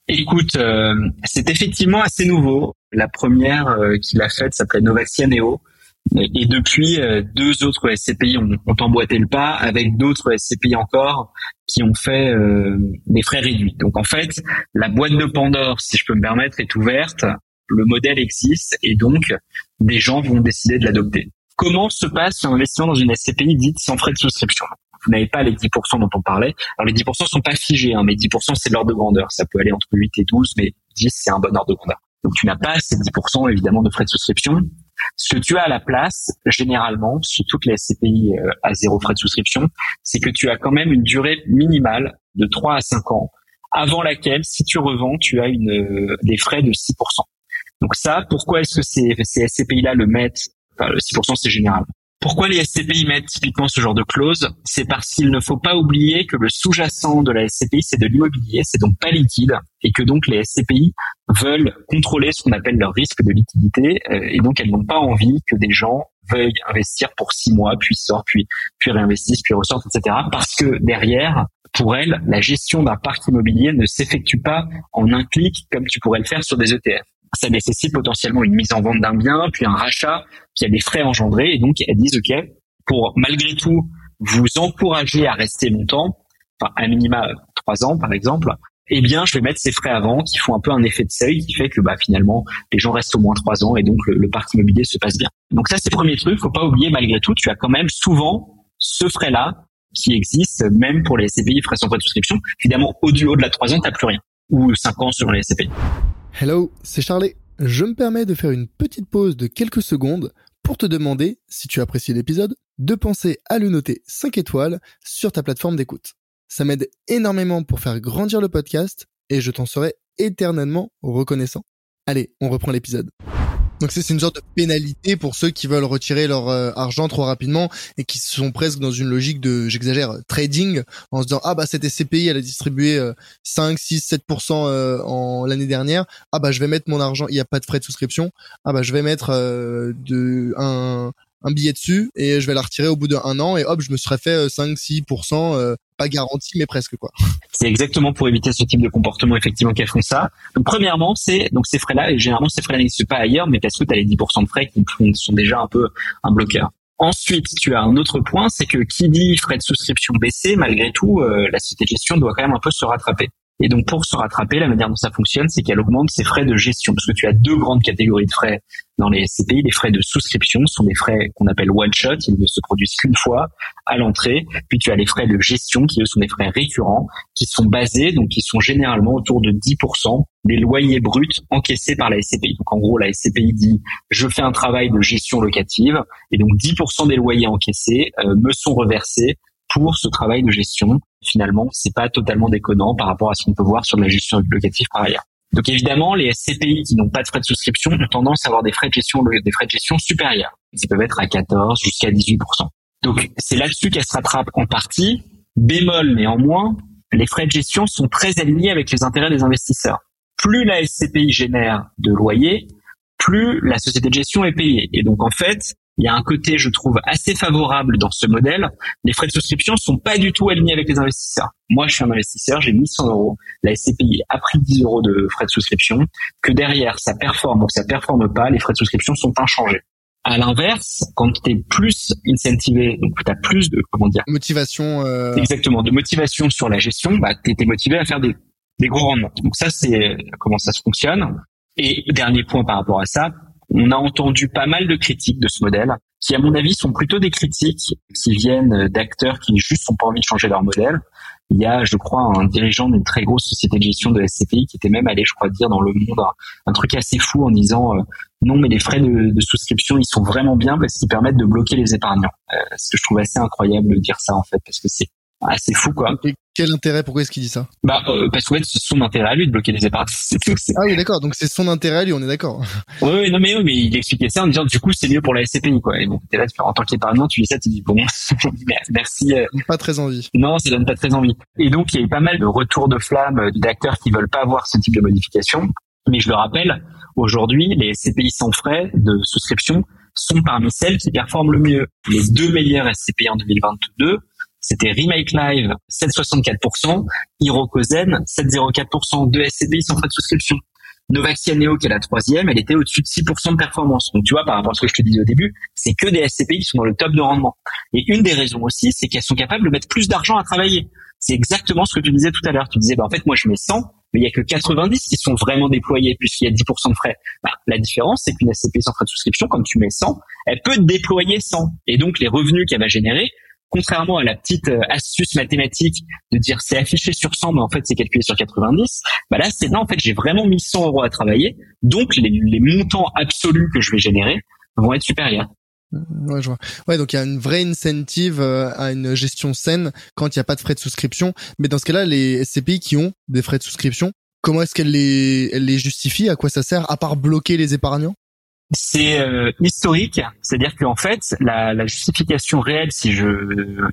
Écoute, euh, c'est effectivement assez nouveau. La première euh, qui l'a faite s'appelait Novaxia Neo. Et depuis, euh, deux autres SCPI ont, ont emboîté le pas avec d'autres SCPI encore qui ont fait euh, des frais réduits. Donc en fait, la boîte de Pandore, si je peux me permettre, est ouverte, le modèle existe et donc des gens vont décider de l'adopter. Comment se passe un investissement dans une SCPI dite sans frais de souscription? Vous n'avez pas les 10% dont on parlait. Alors les 10% sont pas figés, hein, mais 10% c'est l'ordre de grandeur. Ça peut aller entre 8 et 12, mais 10 c'est un bon ordre de grandeur. Donc tu n'as pas ces 10% évidemment de frais de souscription. Ce que tu as à la place, généralement, sur toutes les SCPI euh, à zéro frais de souscription, c'est que tu as quand même une durée minimale de 3 à 5 ans, avant laquelle, si tu revends, tu as une, euh, des frais de 6%. Donc ça, pourquoi est-ce que ces, ces SCPI-là le mettent Enfin, le 6% c'est général. Pourquoi les SCPI mettent typiquement ce genre de clause? C'est parce qu'il ne faut pas oublier que le sous-jacent de la SCPI, c'est de l'immobilier, c'est donc pas liquide, et que donc les SCPI veulent contrôler ce qu'on appelle leur risque de liquidité, euh, et donc elles n'ont pas envie que des gens veuillent investir pour six mois, puis sortent, puis, puis réinvestissent, puis ressortent, etc. Parce que derrière, pour elles, la gestion d'un parc immobilier ne s'effectue pas en un clic comme tu pourrais le faire sur des ETF ça nécessite potentiellement une mise en vente d'un bien, puis un rachat, puis il y a des frais engendrés, et donc elles disent, OK, pour malgré tout vous encourager à rester longtemps, enfin un minima trois ans par exemple, eh bien, je vais mettre ces frais avant qui font un peu un effet de seuil qui fait que bah, finalement, les gens restent au moins trois ans et donc le, parc immobilier se passe bien. Donc ça, c'est le premier truc. Faut pas oublier, malgré tout, tu as quand même souvent ce frais-là qui existe même pour les SCPI frais sans frais de souscription. Évidemment, au-delà de la trois ans, t'as plus rien. Ou cinq ans sur les SCPI. Hello, c'est Charlie. Je me permets de faire une petite pause de quelques secondes pour te demander, si tu apprécies l'épisode, de penser à le noter 5 étoiles sur ta plateforme d'écoute. Ça m'aide énormément pour faire grandir le podcast et je t'en serai éternellement reconnaissant. Allez, on reprend l'épisode. Donc c'est une sorte de pénalité pour ceux qui veulent retirer leur euh, argent trop rapidement et qui sont presque dans une logique de, j'exagère, trading, en se disant ah bah cette SCPI elle a distribué 5, 6, 7% en l'année dernière, ah bah je vais mettre mon argent, il n'y a pas de frais de souscription, ah bah je vais mettre euh, de un un billet dessus et je vais la retirer au bout d'un an et hop, je me serais fait 5-6%, euh, euh, pas garanti, mais presque quoi. C'est exactement pour éviter ce type de comportement effectivement qu'elles font ça. Donc premièrement, c'est donc ces frais-là et généralement ces frais n'existent pas ailleurs, mais parce que tu as les 10% de frais qui sont déjà un peu un bloqueur. Ensuite, tu as un autre point, c'est que qui dit frais de souscription baissés, malgré tout, euh, la société de gestion doit quand même un peu se rattraper. Et donc pour se rattraper, la manière dont ça fonctionne, c'est qu'elle augmente ses frais de gestion, parce que tu as deux grandes catégories de frais dans les SCPI. Les frais de souscription sont des frais qu'on appelle one shot, ils ne se produisent qu'une fois à l'entrée. Puis tu as les frais de gestion, qui eux sont des frais récurrents, qui sont basés, donc qui sont généralement autour de 10% des loyers bruts encaissés par la SCPI. Donc en gros, la SCPI dit je fais un travail de gestion locative, et donc 10% des loyers encaissés euh, me sont reversés pour ce travail de gestion. Finalement, c'est pas totalement déconnant par rapport à ce qu'on peut voir sur la gestion locative par ailleurs. Donc évidemment, les SCPI qui n'ont pas de frais de souscription ont tendance à avoir des frais de gestion, des frais de gestion supérieurs, qui peuvent être à 14 jusqu'à 18% Donc c'est là-dessus qu'elle se rattrape en partie. Bémol néanmoins, les frais de gestion sont très alignés avec les intérêts des investisseurs. Plus la SCPI génère de loyers, plus la société de gestion est payée. Et donc en fait, il y a un côté, je trouve, assez favorable dans ce modèle. Les frais de souscription sont pas du tout alignés avec les investisseurs. Moi, je suis un investisseur, j'ai mis 100 euros. La SCPI a pris 10 euros de frais de souscription. Que derrière, ça performe ou ça performe pas, les frais de souscription sont inchangés. À l'inverse, quand tu es plus incentivé, donc tu as plus de comment dire motivation euh... exactement de motivation sur la gestion, bah tu motivé à faire des, des gros rendements. Donc ça c'est comment ça se fonctionne. Et dernier point par rapport à ça, on a entendu pas mal de critiques de ce modèle, qui à mon avis sont plutôt des critiques qui viennent d'acteurs qui juste n'ont pas envie de changer leur modèle. Il y a, je crois, un dirigeant d'une très grosse société de gestion de SCPI qui était même allé, je crois, dire dans le monde un, truc assez fou en disant euh, non, mais les frais de, souscription, ils sont vraiment bien parce qu'ils permettent de bloquer les épargnants. Euh, ce que je trouve assez incroyable de dire ça en fait, parce que c'est assez fou quoi quel intérêt Pourquoi est-ce qu'il dit ça? Bah euh, parce qu'en fait c'est son intérêt à lui de bloquer les épargnes. ah oui d'accord, donc c'est son intérêt à lui, on est d'accord. oui, oui, non mais oui, mais il expliquait ça en disant du coup c'est mieux pour la SCPI quoi. Et bon, t'es là, en tant qu'épargnant, tu dis ça, tu dis bon, merci. Euh... Pas très envie. Non, ça donne pas très envie. Et donc il y a eu pas mal de retours de flamme euh, d'acteurs qui veulent pas avoir ce type de modification. Mais je le rappelle, aujourd'hui les SCPI sans frais de souscription sont parmi celles qui performent le mieux. Les deux meilleures SCPI en 2022 c'était Remake Live 7,64%, Hirokozen 7,04%, de SCPI sans frais de souscription. Novaxianeo, qui est la troisième, elle était au-dessus de 6% de performance. Donc tu vois, par rapport à ce que je te disais au début, c'est que des SCPI qui sont dans le top de rendement. Et une des raisons aussi, c'est qu'elles sont capables de mettre plus d'argent à travailler. C'est exactement ce que tu disais tout à l'heure. Tu disais, bah, en fait, moi je mets 100, mais il y a que 90 qui sont vraiment déployés puisqu'il y a 10% de frais. Bah, la différence, c'est qu'une SCPI sans frais de souscription, comme tu mets 100, elle peut déployer 100. Et donc les revenus qu'elle va générer, contrairement à la petite euh, astuce mathématique de dire c'est affiché sur 100 mais en fait c'est calculé sur 90, bah là c'est non en fait j'ai vraiment mis 100 euros à travailler, donc les, les montants absolus que je vais générer vont être supérieurs. Mmh, ouais, je vois. Ouais, donc il y a une vraie incentive euh, à une gestion saine quand il n'y a pas de frais de souscription. Mais dans ce cas-là, les SCPI qui ont des frais de souscription, comment est-ce qu'elles les, elles les justifient? À quoi ça sert À part bloquer les épargnants? C'est euh, historique, c'est-à-dire qu'en fait, la, justification réelle, si je,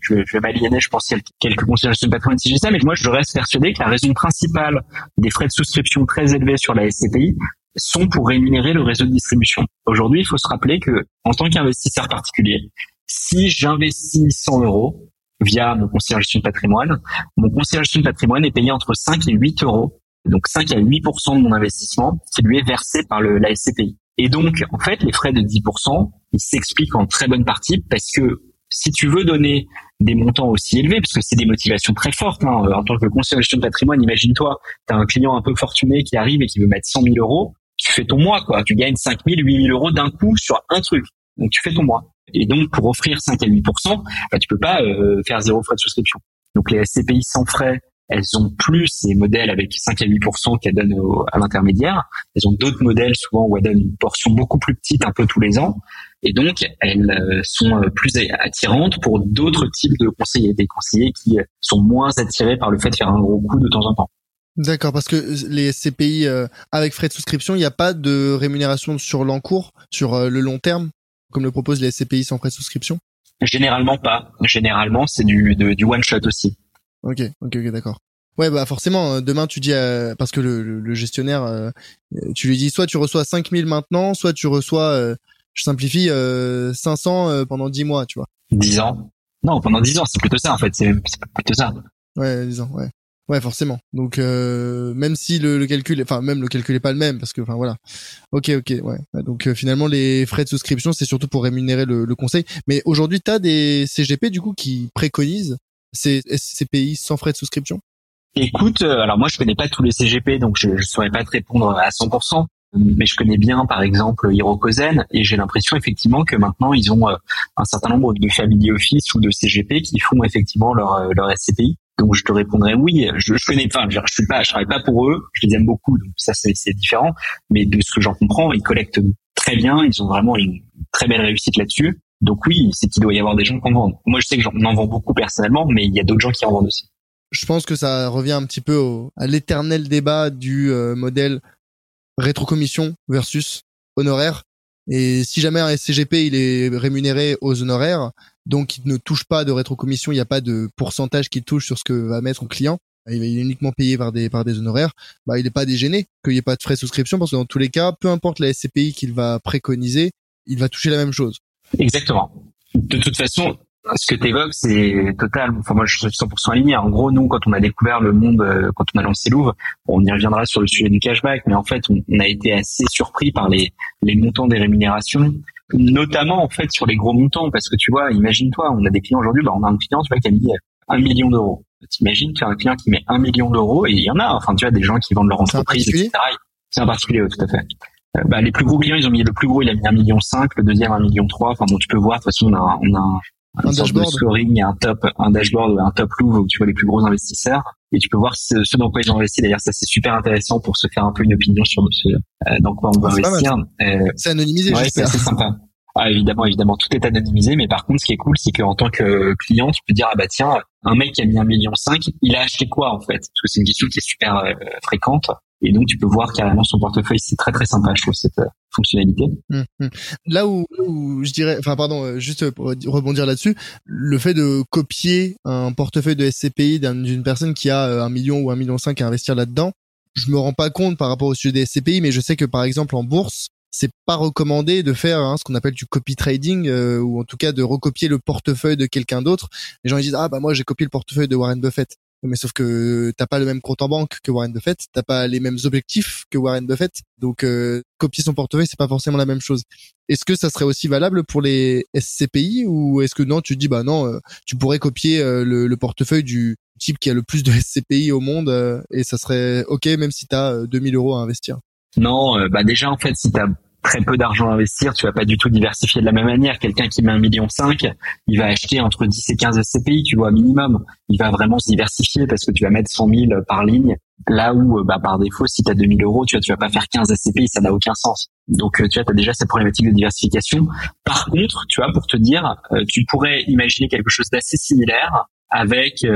je, je vais m'aliéner, je pense qu'il y a quelques considérations de patrimoine si j'ai ça, mais moi je reste persuadé que la raison principale des frais de souscription très élevés sur la SCPI sont pour rémunérer le réseau de distribution. Aujourd'hui, il faut se rappeler que en tant qu'investisseur particulier, si j'investis 100 euros via mon conseiller gestion de patrimoine, mon conseiller gestion de patrimoine est payé entre 5 et 8 euros, donc 5 à 8% de mon investissement qui lui est versé par la SCPI. Et donc, en fait, les frais de 10%, ils s'expliquent en très bonne partie parce que si tu veux donner des montants aussi élevés, parce que c'est des motivations très fortes, hein, en tant que conseiller de patrimoine, imagine-toi, tu as un client un peu fortuné qui arrive et qui veut mettre 100 000 euros, tu fais ton mois, quoi. Tu gagnes 5 000, 8 000 euros d'un coup sur un truc. Donc tu fais ton mois. Et donc pour offrir 5 à 8% bah, tu peux pas euh, faire zéro frais de souscription. Donc les SCPI sans frais, elles ont plus ces modèles avec 5 à 8% qu'elles donnent à l'intermédiaire. Elles ont d'autres modèles souvent où elles donnent une portion beaucoup plus petite un peu tous les ans. Et donc, elles euh, sont euh, plus attirantes pour d'autres types de conseillers, des conseillers qui sont moins attirés par le fait de faire un gros coup de temps en temps. D'accord, parce que les SCPI avec frais de souscription, il n'y a pas de rémunération sur l'encours, sur le long terme comme le proposent les SCPI sans frais de souscription? Généralement pas. Généralement, c'est du, du one shot aussi. Ok, ok, ok, d'accord. Ouais, bah forcément, euh, demain tu dis, parce que le, gestionnaire, euh, tu lui dis soit tu reçois 5000 maintenant, soit tu reçois, euh, je simplifie, 500 pendant 10 mois, tu vois. 10 ans? Non, pendant 10 ans, c'est plutôt ça en fait, c'est plutôt ça. Ouais, 10 ans, ouais. Ouais, forcément. Donc euh, même si le, le, calcul, enfin même le calcul est pas le même parce que, enfin voilà. Ok, ok, ouais. Donc euh, finalement les frais de souscription c'est surtout pour rémunérer le, le conseil. Mais aujourd'hui tu as des CGP du coup qui préconisent ces SCPI sans frais de souscription? Écoute, euh, alors moi je connais pas tous les CGP donc je, je saurais pas te répondre à 100%. Mais je connais bien, par exemple, Hirokozen, et j'ai l'impression effectivement que maintenant ils ont un certain nombre de family office ou de CGP qui font effectivement leur, leur SCPI. Donc je te répondrai oui. Je, je connais pas, je, je suis pas, je travaille pas pour eux. Je les aime beaucoup, donc ça c'est différent. Mais de ce que j'en comprends, ils collectent très bien. Ils ont vraiment une très belle réussite là-dessus. Donc oui, c'est qu'il doit y avoir des gens qui en vendent. Moi je sais que j'en en vends beaucoup personnellement, mais il y a d'autres gens qui en vendent aussi. Je pense que ça revient un petit peu à l'éternel débat du euh, modèle rétrocommission versus honoraire. Et si jamais un SCGP il est rémunéré aux honoraires, donc il ne touche pas de rétrocommission, il n'y a pas de pourcentage qu'il touche sur ce que va mettre son client. Il est uniquement payé par des par des honoraires. Bah, il n'est pas dégêné qu'il n'y ait pas de frais de souscription parce que dans tous les cas, peu importe la SCPI qu'il va préconiser, il va toucher la même chose. Exactement. De toute façon, ce que tu évoques, c'est total. Enfin, moi, je suis 100% aligné. En gros, nous, quand on a découvert le monde, euh, quand on a lancé Louvre, on y reviendra sur le sujet du cashback, mais en fait, on, a été assez surpris par les, les montants des rémunérations, notamment en fait sur les gros montants, parce que tu vois, imagine-toi, on a des clients aujourd'hui, bah, on a un client, tu vois, qui a mis un million d'euros. T'imagines, tu as un client qui met un million d'euros, et il y en a. Enfin, tu vois, des gens qui vendent leur entreprise, etc. C'est un particulier, tout à fait. Bah, les plus gros clients, ils ont mis le plus gros, il a mis un million cinq, le deuxième un million trois. Enfin bon, tu peux voir. De toute façon, on a, on a un, dashboard. de scoring, un top, un dashboard, un top Louvre où tu vois les plus gros investisseurs et tu peux voir ce, dans quoi ils ont investi. D'ailleurs, ça c'est super intéressant pour se faire un peu une opinion sur ce, euh, dans quoi on va investir. Euh, c'est anonymisé, ouais, c'est assez sympa. Ah, évidemment, évidemment, tout est anonymisé, mais par contre, ce qui est cool, c'est qu'en tant que client, tu peux dire ah bah tiens, un mec qui a mis un million cinq, il a acheté quoi en fait? Parce que c'est une question qui est super euh, fréquente. Et donc, tu peux voir carrément son portefeuille. C'est très, très sympa, je trouve, cette euh, fonctionnalité. Hum, hum. Là où, où, je dirais, enfin, pardon, euh, juste pour rebondir là-dessus, le fait de copier un portefeuille de SCPI d'une personne qui a euh, un million ou un million cinq à investir là-dedans, je me rends pas compte par rapport au sujet des SCPI, mais je sais que par exemple en bourse, c'est pas recommandé de faire hein, ce qu'on appelle du copy trading ou en tout cas de recopier le portefeuille de quelqu'un d'autre. Les gens ils disent ah bah moi j'ai copié le portefeuille de Warren Buffett mais sauf que t'as pas le même compte en banque que Warren Buffett, t'as pas les mêmes objectifs que Warren Buffett, donc euh, copier son portefeuille c'est pas forcément la même chose. Est-ce que ça serait aussi valable pour les SCPI ou est-ce que non tu dis bah non euh, tu pourrais copier euh, le, portefeuille du type qui a le plus de SCPI au monde et ça serait ok même si t'as 2000 euros à investir? Non, bah déjà en fait si t'as très peu d'argent à investir, tu vas pas du tout diversifier de la même manière. Quelqu'un qui met un million cinq, il va acheter entre 10 et 15 SCPI, tu vois, minimum. Il va vraiment se diversifier parce que tu vas mettre 100 000 par ligne. Là où, euh, bah, par défaut, si tu as 2000 euros, tu vois, tu vas pas faire 15 SCPI, ça n'a aucun sens. Donc, euh, tu vois, as déjà cette problématique de diversification. Par contre, tu vois, pour te dire, euh, tu pourrais imaginer quelque chose d'assez similaire avec,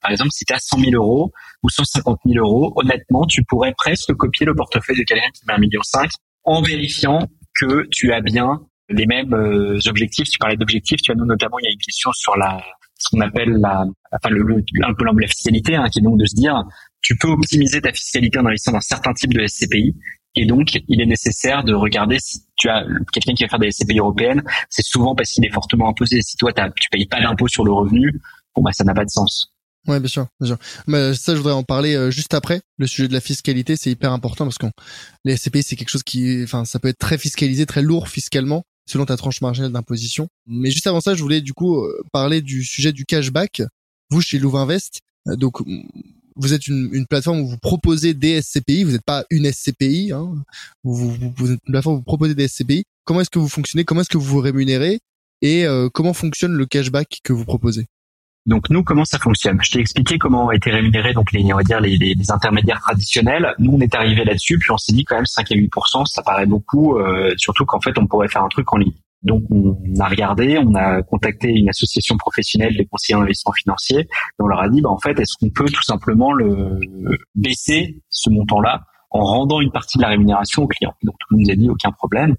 par exemple, si tu as 100 000 euros ou 150 000 euros, honnêtement, tu pourrais presque copier le portefeuille de quelqu'un qui met un million cinq en vérifiant que tu as bien les mêmes euh, objectifs. Tu parlais d'objectifs, tu as notamment il y a une question sur la ce qu'on appelle la enfin le, un fiscalité hein, qui est donc de se dire tu peux optimiser ta fiscalité en investissant dans certains types de SCPI et donc il est nécessaire de regarder si tu as quelqu'un qui va faire des SCPI européennes, c'est souvent parce qu'il est fortement imposé. Si toi tu payes pas d'impôt sur le revenu, bon bah ça n'a pas de sens. Ouais, bien sûr, bien sûr. Mais ça, je voudrais en parler euh, juste après. Le sujet de la fiscalité, c'est hyper important parce que les SCPI, c'est quelque chose qui, enfin, ça peut être très fiscalisé, très lourd fiscalement. selon ta tranche marginale d'imposition. Mais juste avant ça, je voulais du coup parler du sujet du cashback. Vous, chez Louvainvest, donc vous êtes une, une, plateforme où vous proposez des SCPI, vous n'êtes pas une SCPI, hein. vous, vous, vous, êtes une plateforme où vous proposez des SCPI. Comment est-ce que vous fonctionnez? Comment est-ce que vous vous rémunérez? Et euh, comment fonctionne le cashback que vous proposez? Donc nous, comment ça fonctionne? Je t'ai expliqué comment ont été rémunérés donc les on va dire les, intermédiaires traditionnels. Nous, on est arrivé là-dessus, puis on s'est dit quand même 5 à 8 ça paraît beaucoup, euh, surtout qu'en fait on pourrait faire un truc en ligne. Donc on a regardé, on a contacté une association professionnelle des conseillers en investissement financier et on leur a dit bah en fait est-ce qu'on peut tout simplement le baisser ce montant-là en rendant une partie de la rémunération au client. Donc tout le monde nous a dit aucun problème.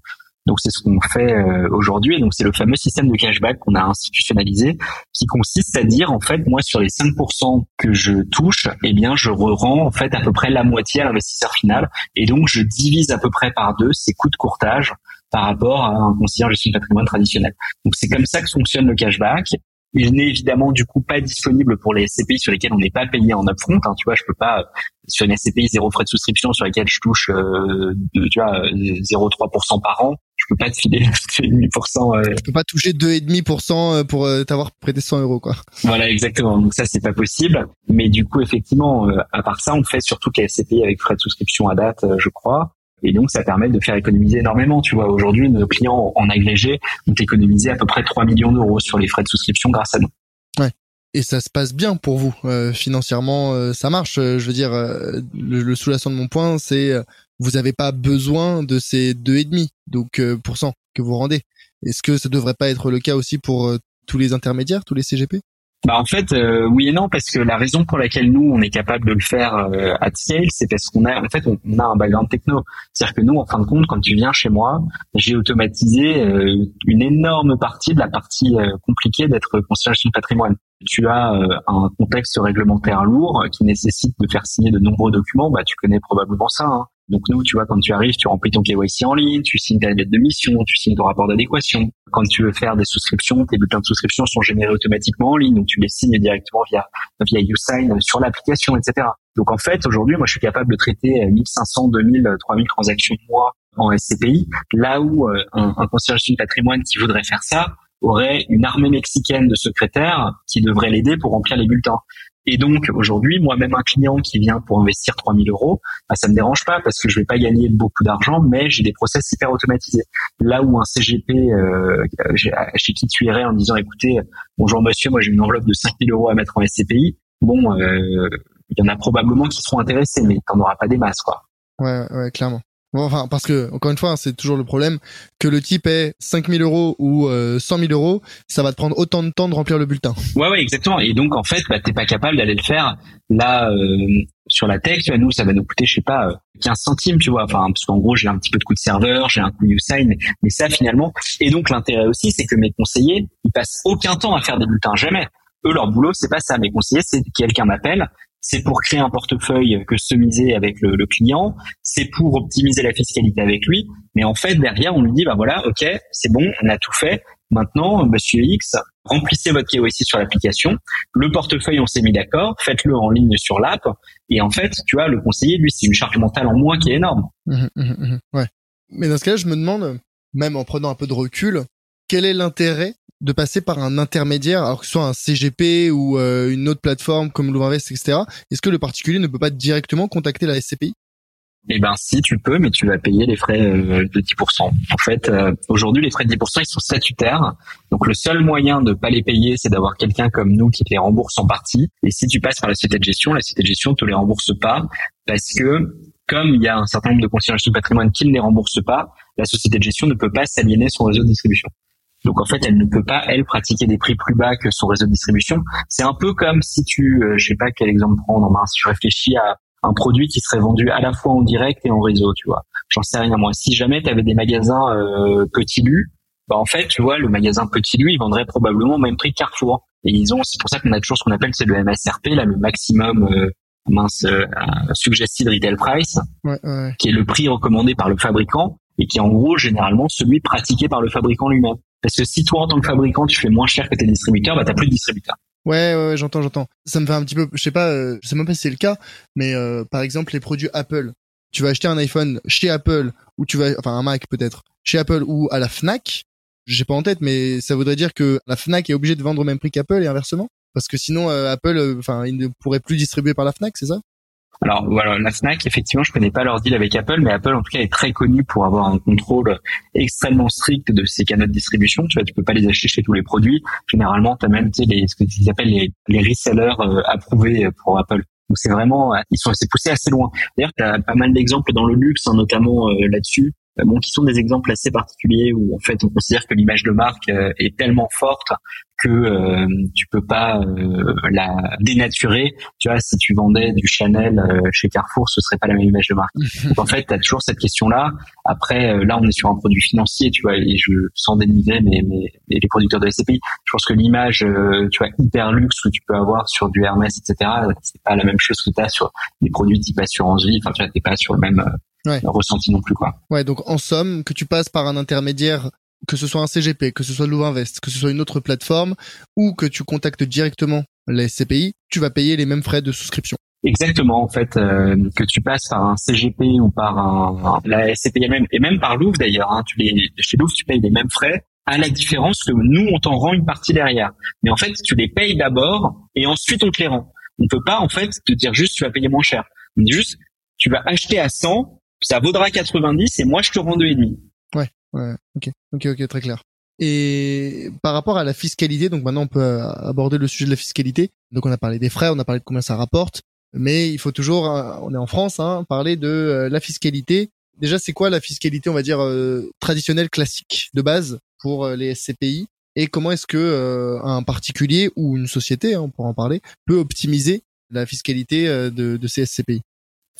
Donc c'est ce qu'on fait euh, aujourd'hui. Et donc c'est le fameux système de cashback qu'on a institutionnalisé, qui consiste à dire en fait moi sur les 5% que je touche, eh bien je rends en fait à peu près la moitié à l'investisseur final. Et donc je divise à peu près par deux ces coûts de courtage par rapport à un conseiller gestion patrimoine traditionnel. Donc c'est comme ça que fonctionne le cashback. Il n'est évidemment du coup pas disponible pour les SCPI sur lesquels on n'est pas payé en upfront. Hein, tu vois, je peux pas sur une SCPI zéro frais de souscription sur lesquels je touche, euh, tu vois, 0,3% par an. Je peux pas te filer 2,5%. Euh... Je peux pas toucher 2,5% euh, pour euh, t'avoir prêté 100 euros, quoi. Voilà, exactement. Donc ça, c'est pas possible. Mais du coup, effectivement, euh, à part ça, on fait surtout SCPI avec frais de souscription à date, je crois. Et donc, ça permet de faire économiser énormément. Tu vois, aujourd'hui, nos clients en agrégé ont économisé à peu près 3 millions d'euros sur les frais de souscription grâce à nous. Ouais. Et ça se passe bien pour vous euh, financièrement, euh, ça marche. Euh, je veux dire, le, le de mon point, c'est vous n'avez pas besoin de ces deux et demi donc que vous rendez. Est-ce que ça devrait pas être le cas aussi pour tous les intermédiaires, tous les CGP bah en fait euh, oui et non parce que la raison pour laquelle nous on est capable de le faire euh, à scale c'est parce qu'on a en fait on, a un background techno c'est-à-dire que nous en fin de compte quand tu viens chez moi j'ai automatisé euh, une énorme partie de la partie euh, compliquée d'être conseiller de patrimoine tu as un contexte réglementaire lourd qui nécessite de faire signer de nombreux documents bah tu connais probablement ça hein. Donc nous, tu vois, quand tu arrives, tu remplis ton KYC en ligne, tu signes ta lettre de mission, tu signes ton rapport d'adéquation. Quand tu veux faire des souscriptions, tes bulletins de souscription sont générés automatiquement en ligne, donc tu les signes directement via via YouSign sur l'application, etc. Donc en fait, aujourd'hui, moi, je suis capable de traiter 1500, 2000, 3000 transactions mois en SCPI, là où euh, un, un concierge du patrimoine qui voudrait faire ça aurait une armée mexicaine de secrétaires qui devrait l'aider pour remplir les bulletins. Et donc aujourd'hui, moi-même un client qui vient pour investir 3000 euros, bah, ça me dérange pas parce que je vais pas gagner beaucoup d'argent, mais j'ai des process hyper automatisés. Là où un CGP euh, chez qui tu irais en disant écoutez, bonjour monsieur, moi j'ai une enveloppe de 5000 euros à mettre en SCPI, bon, euh, il y en a probablement qui seront intéressés, mais t'en auras pas des masses quoi. Ouais, ouais, clairement. Enfin, parce que encore une fois, hein, c'est toujours le problème que le type ait 5000 euros ou euh, 100 000 euros, ça va te prendre autant de temps de remplir le bulletin. Ouais, ouais, exactement. Et donc en fait, bah, t'es pas capable d'aller le faire là euh, sur la tech. Tu vois, nous, ça va nous coûter, je sais pas, 15 euh, centimes, tu vois. Enfin, parce qu'en gros, j'ai un petit peu de coût de serveur, j'ai un coût de sign, mais, mais ça finalement. Et donc l'intérêt aussi, c'est que mes conseillers, ils passent aucun temps à faire des bulletins, jamais. Eux, leur boulot, c'est pas ça. Mes conseillers, c'est quelqu'un m'appelle, c'est pour créer un portefeuille customisé avec le, client, c'est pour optimiser la fiscalité avec lui. Mais en fait, derrière, on lui dit, bah voilà, ok, c'est bon, on a tout fait. Maintenant, Monsieur X, remplissez votre KYC sur l'application. Le portefeuille, on s'est mis d'accord. Faites-le en ligne sur l'app. Et en fait, tu vois, le conseiller, lui, c'est une charge mentale en moins qui est énorme. Mmh, mmh, mmh, ouais. Mais dans ce cas-là, je me demande, même en prenant un peu de recul, quel est l'intérêt de passer par un intermédiaire, alors que ce soit un CGP ou euh, une autre plateforme comme Louvainvest, etc. Est-ce que le particulier ne peut pas directement contacter la SCPI eh ben si tu peux, mais tu vas payer les frais euh, de 10%. En fait, euh, aujourd'hui les frais de 10% ils sont statutaires, donc le seul moyen de pas les payer, c'est d'avoir quelqu'un comme nous qui te les rembourse en partie. Et si tu passes par la société de gestion, la société de gestion te les rembourse pas parce que comme il y a un certain nombre de conseillers de patrimoine qui ne les remboursent pas, la société de gestion ne peut pas s'aliéner son réseau de distribution. Donc en fait, elle ne peut pas elle pratiquer des prix plus bas que son réseau de distribution. C'est un peu comme si tu, euh, je sais pas quel exemple prendre, ben, si tu réfléchis à un produit qui serait vendu à la fois en direct et en réseau, tu vois. J'en sais rien moi. Si jamais tu avais des magasins euh, Petit Lu, bah en fait, tu vois, le magasin Petit Lu, il vendrait probablement au même prix que Carrefour. Et ils ont, c'est pour ça qu'on a toujours ce qu'on appelle c'est le MSRP, là, le maximum euh, mince euh, suggested retail price, ouais, ouais. qui est le prix recommandé par le fabricant et qui est en gros généralement celui pratiqué par le fabricant lui-même. Parce que si toi, en tant que fabricant, tu fais moins cher que tes distributeurs, bah t'as plus de distributeurs. Ouais, ouais, ouais j'entends, j'entends. Ça me fait un petit peu, je sais pas, euh, je sais même pas si c'est le cas, mais euh, par exemple les produits Apple. Tu vas acheter un iPhone chez Apple ou tu vas, enfin un Mac peut-être, chez Apple ou à la Fnac. j'ai pas en tête, mais ça voudrait dire que la Fnac est obligée de vendre au même prix qu'Apple et inversement Parce que sinon, euh, Apple, euh, enfin, il ne pourrait plus distribuer par la Fnac, c'est ça? Alors voilà, la Fnac, effectivement, je connais pas leur deal avec Apple, mais Apple en tout cas est très connu pour avoir un contrôle extrêmement strict de ses canaux de distribution. Tu vois, tu peux pas les acheter chez tous les produits. Généralement, tu as même tu sais, les, ce qu'ils appellent les, les resellers euh, approuvés pour Apple. Donc c'est vraiment, ils sont c'est poussé assez loin. D'ailleurs, tu as pas mal d'exemples dans le luxe, hein, notamment là-dessus. Euh, bon, qui sont des exemples assez particuliers où en fait on considère que l'image de marque euh, est tellement forte que euh, tu peux pas euh, la dénaturer. Tu vois, si tu vendais du Chanel chez Carrefour, ce serait pas la même image de marque. Donc en fait, tu as toujours cette question-là. Après, là, on est sur un produit financier, tu vois, et je sens dénigrer mais, mais, les producteurs de SCPI. Je pense que l'image, tu vois, hyper luxe que tu peux avoir sur du Hermès, etc., c'est pas la même chose que tu as sur des produits type assurance vie. Enfin, tu vois, t'es pas sur le même ouais. ressenti non plus quoi. Ouais, donc en somme, que tu passes par un intermédiaire, que ce soit un CGP, que ce soit Louvinvest, que ce soit une autre plateforme, ou que tu contactes directement la SCPI, tu vas payer les mêmes frais de souscription. Exactement, en fait, euh, que tu passes par un CGP ou par un, la SCPI même, et même par Louvre d'ailleurs. Hein, tu les, chez Louvre, tu payes les mêmes frais, à la différence que nous, on t'en rend une partie derrière. Mais en fait, tu les payes d'abord et ensuite on te les rend. On peut pas en fait te dire juste tu vas payer moins cher. On dit juste tu vas acheter à 100 ça vaudra 90 et moi je te rends deux et demi. Ouais, ouais, ok, ok, ok, très clair. Et par rapport à la fiscalité, donc maintenant on peut aborder le sujet de la fiscalité. Donc on a parlé des frais, on a parlé de combien ça rapporte, mais il faut toujours, euh, on est en France, hein, parler de euh, la fiscalité. Déjà, c'est quoi la fiscalité, on va dire euh, traditionnelle, classique, de base pour les SCPI Et comment est-ce que un particulier ou une société, hein, on pourra en parler, peut optimiser la fiscalité de, de ces SCPI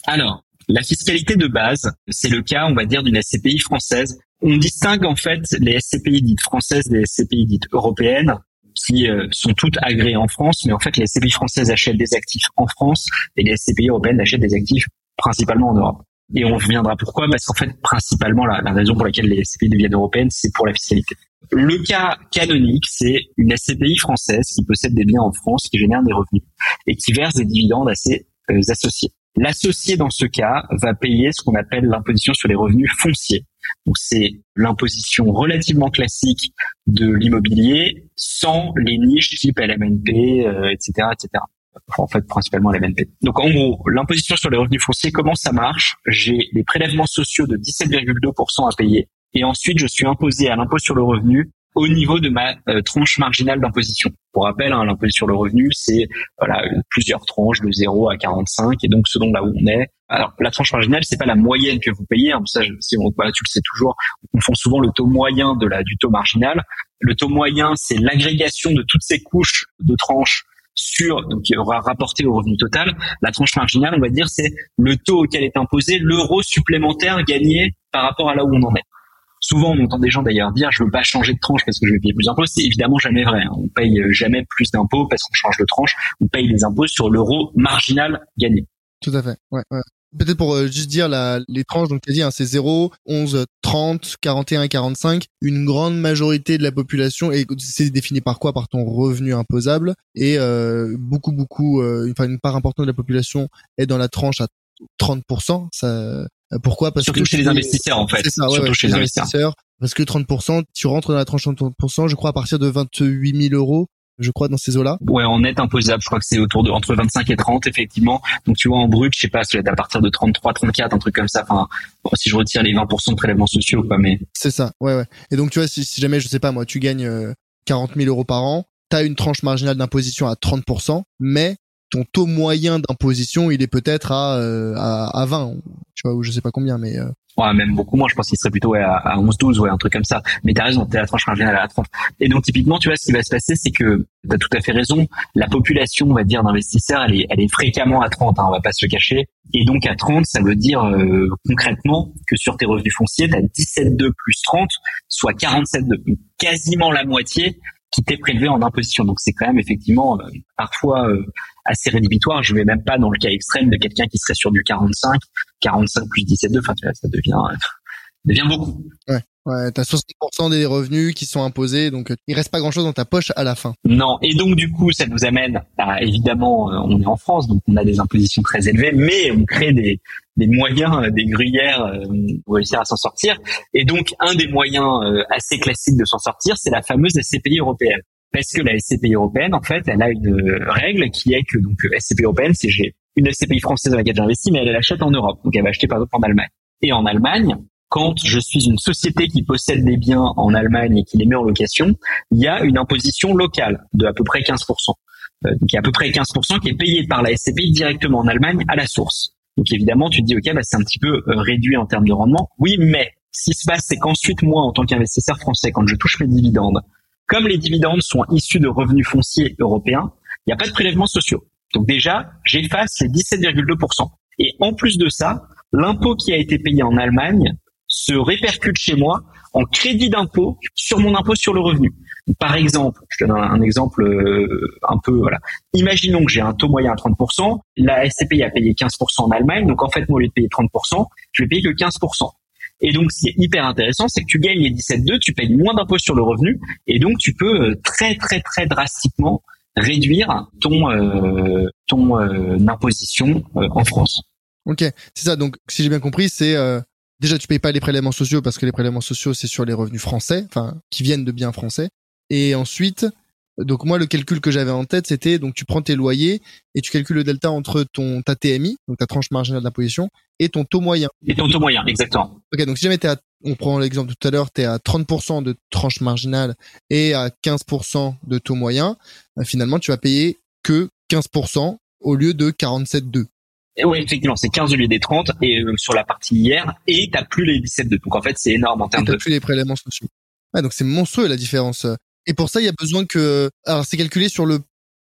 Alors, la fiscalité de base, c'est le cas, on va dire, d'une SCPI française. On distingue en fait les SCPI dites françaises des SCPI dites européennes qui euh, sont toutes agréées en France, mais en fait les SCPI françaises achètent des actifs en France et les SCPI européennes achètent des actifs principalement en Europe. Et on reviendra pourquoi Parce qu'en fait, principalement, la, raison pour laquelle les SCPI deviennent européennes, c'est pour la fiscalité. Le cas canonique, c'est une SCPI française qui possède des biens en France, qui génère des revenus et qui verse des dividendes à ses euh, associés. L'associé dans ce cas va payer ce qu'on appelle l'imposition sur les revenus fonciers. Donc c'est l'imposition relativement classique de l'immobilier sans les niches type LMNP, etc., etc. en fait, principalement LMNP. Donc en gros, l'imposition sur les revenus fonciers, comment ça marche? J'ai des prélèvements sociaux de 17,2% à payer et ensuite je suis imposé à l'impôt sur le revenu au niveau de ma euh, tranche marginale d'imposition. Pour rappel, hein, l'impôt sur le revenu, c'est voilà plusieurs tranches de 0 à 45 et donc selon là où on est. Alors la tranche marginale, c'est pas la moyenne que vous payez. Hein, ça, on, voilà, tu le sais toujours, on confond souvent le taux moyen de la du taux marginal. Le taux moyen, c'est l'agrégation de toutes ces couches de tranches sur donc qui aura rapporté au revenu total. La tranche marginale, on va dire, c'est le taux auquel est imposé l'euro supplémentaire gagné par rapport à là où on en est. Souvent, on entend des gens d'ailleurs dire je veux pas changer de tranche parce que je vais payer plus d'impôts. C'est évidemment jamais vrai. Hein. On paye jamais plus d'impôts parce qu'on change de tranche. On paye les impôts sur l'euro marginal gagné. Tout à fait. Ouais, ouais. Peut-être pour euh, juste dire la, les tranches, donc tu as dit, hein, c'est 0, 11, 30, 41 et 45. Une grande majorité de la population, et c'est défini par quoi? Par ton revenu imposable. Et euh, beaucoup, beaucoup, euh, enfin une part importante de la population est dans la tranche à 30%. Ça, euh, pourquoi? Parce Surtout que chez les investisseurs en fait. C'est ça, Surtout chez les investisseurs. Parce que 30%, tu rentres dans la tranche de 30%, je crois à partir de 28 000 euros je crois, dans ces eaux-là. Ouais, en net imposable, je crois que c'est autour de entre 25 et 30, effectivement. Donc tu vois, en brut, je sais pas, c'est à partir de 33, 34, un truc comme ça. Enfin, si je retire les 20% de prélèvements sociaux, quoi, mais. C'est ça, ouais, ouais. Et donc tu vois, si, si jamais, je sais pas, moi, tu gagnes 40 euh, 000 euros par an, t'as une tranche marginale d'imposition à 30%, mais ton taux moyen d'imposition, il est peut-être à, euh, à, à 20, tu vois, ou je sais pas combien, mais... Euh... Ouais, même beaucoup moins, je pense qu'il serait plutôt à, à 11, 12, ouais, un truc comme ça. Mais t'as raison, t'es à la tranche marginale à 30. Et donc, typiquement, tu vois, ce qui va se passer, c'est que t'as tout à fait raison. La population, on va dire, d'investisseurs, elle est, elle est fréquemment à 30, hein, on va pas se le cacher. Et donc, à 30, ça veut dire, euh, concrètement, que sur tes revenus fonciers, t'as 17,2 plus 30, soit 47,2. Quasiment la moitié qui t'est prélevé en imposition. Donc c'est quand même effectivement euh, parfois euh, assez rédhibitoire. Je vais même pas dans le cas extrême de quelqu'un qui serait sur du 45, 45 plus 17,2. Enfin, tu vois, ça devient euh, devient beaucoup. Ouais, Ouais, t'as 60% des revenus qui sont imposés, donc il reste pas grand-chose dans ta poche à la fin. Non, et donc du coup, ça nous amène à, évidemment, on est en France, donc on a des impositions très élevées, mais on crée des, des moyens, des gruyères pour réussir à s'en sortir. Et donc, un des moyens assez classiques de s'en sortir, c'est la fameuse SCPI européenne. Parce que la SCPI européenne, en fait, elle a une règle qui est que donc SCPI européenne, c'est j'ai une SCPI française dans laquelle j'investis, mais elle, l'achète en Europe. Donc elle va acheter par exemple en Allemagne. Et en Allemagne, quand je suis une société qui possède des biens en Allemagne et qui les met en location, il y a une imposition locale de à peu près 15%. Euh, donc il y a à peu près 15% qui est payé par la SCPI directement en Allemagne à la source. Donc évidemment, tu te dis, OK, bah, c'est un petit peu euh, réduit en termes de rendement. Oui, mais ce qui se passe, c'est qu'ensuite, moi, en tant qu'investisseur français, quand je touche mes dividendes, comme les dividendes sont issus de revenus fonciers européens, il n'y a pas de prélèvements sociaux. Donc déjà, j'efface les 17,2%. Et en plus de ça, l'impôt qui a été payé en Allemagne se répercute chez moi en crédit d'impôt sur mon impôt sur le revenu. Par exemple, je donne un, exemple euh, un peu voilà. Imaginons que j'ai un taux moyen à 30%, la SCPI a payé 15% en Allemagne, donc en fait moi au lieu de payer 30%, je vais payer que 15%. Et donc, ce qui est hyper intéressant, c'est que tu gagnes les 17,2, tu payes moins d'impôts sur le revenu, et donc tu peux euh, très très très drastiquement réduire ton euh, ton euh, imposition en France. Ok, c'est ça. Donc, si j'ai bien compris, c'est déjà tu payes pas les prélèvements sociaux parce que les prélèvements sociaux c'est sur les revenus français, enfin qui viennent de biens français. Et ensuite, donc moi le calcul que j'avais en tête c'était donc tu prends tes loyers et tu calcules le delta entre ton ta TMI donc ta tranche marginale d'imposition et ton taux moyen. Et ton taux moyen exactement. Ok donc si jamais t'es à on prend l'exemple tout à l'heure tu es à 30% de tranche marginale et à 15% de taux moyen bah, finalement tu vas payer que 15% au lieu de 47,2. Oui, effectivement, c'est 15 au lieu des 30 et euh, sur la partie hier et t'as plus les 17 de. Donc en fait, c'est énorme en termes de. plus les prélèvements sociaux. Ouais, donc c'est monstrueux la différence. Et pour ça, il y a besoin que, alors c'est calculé sur le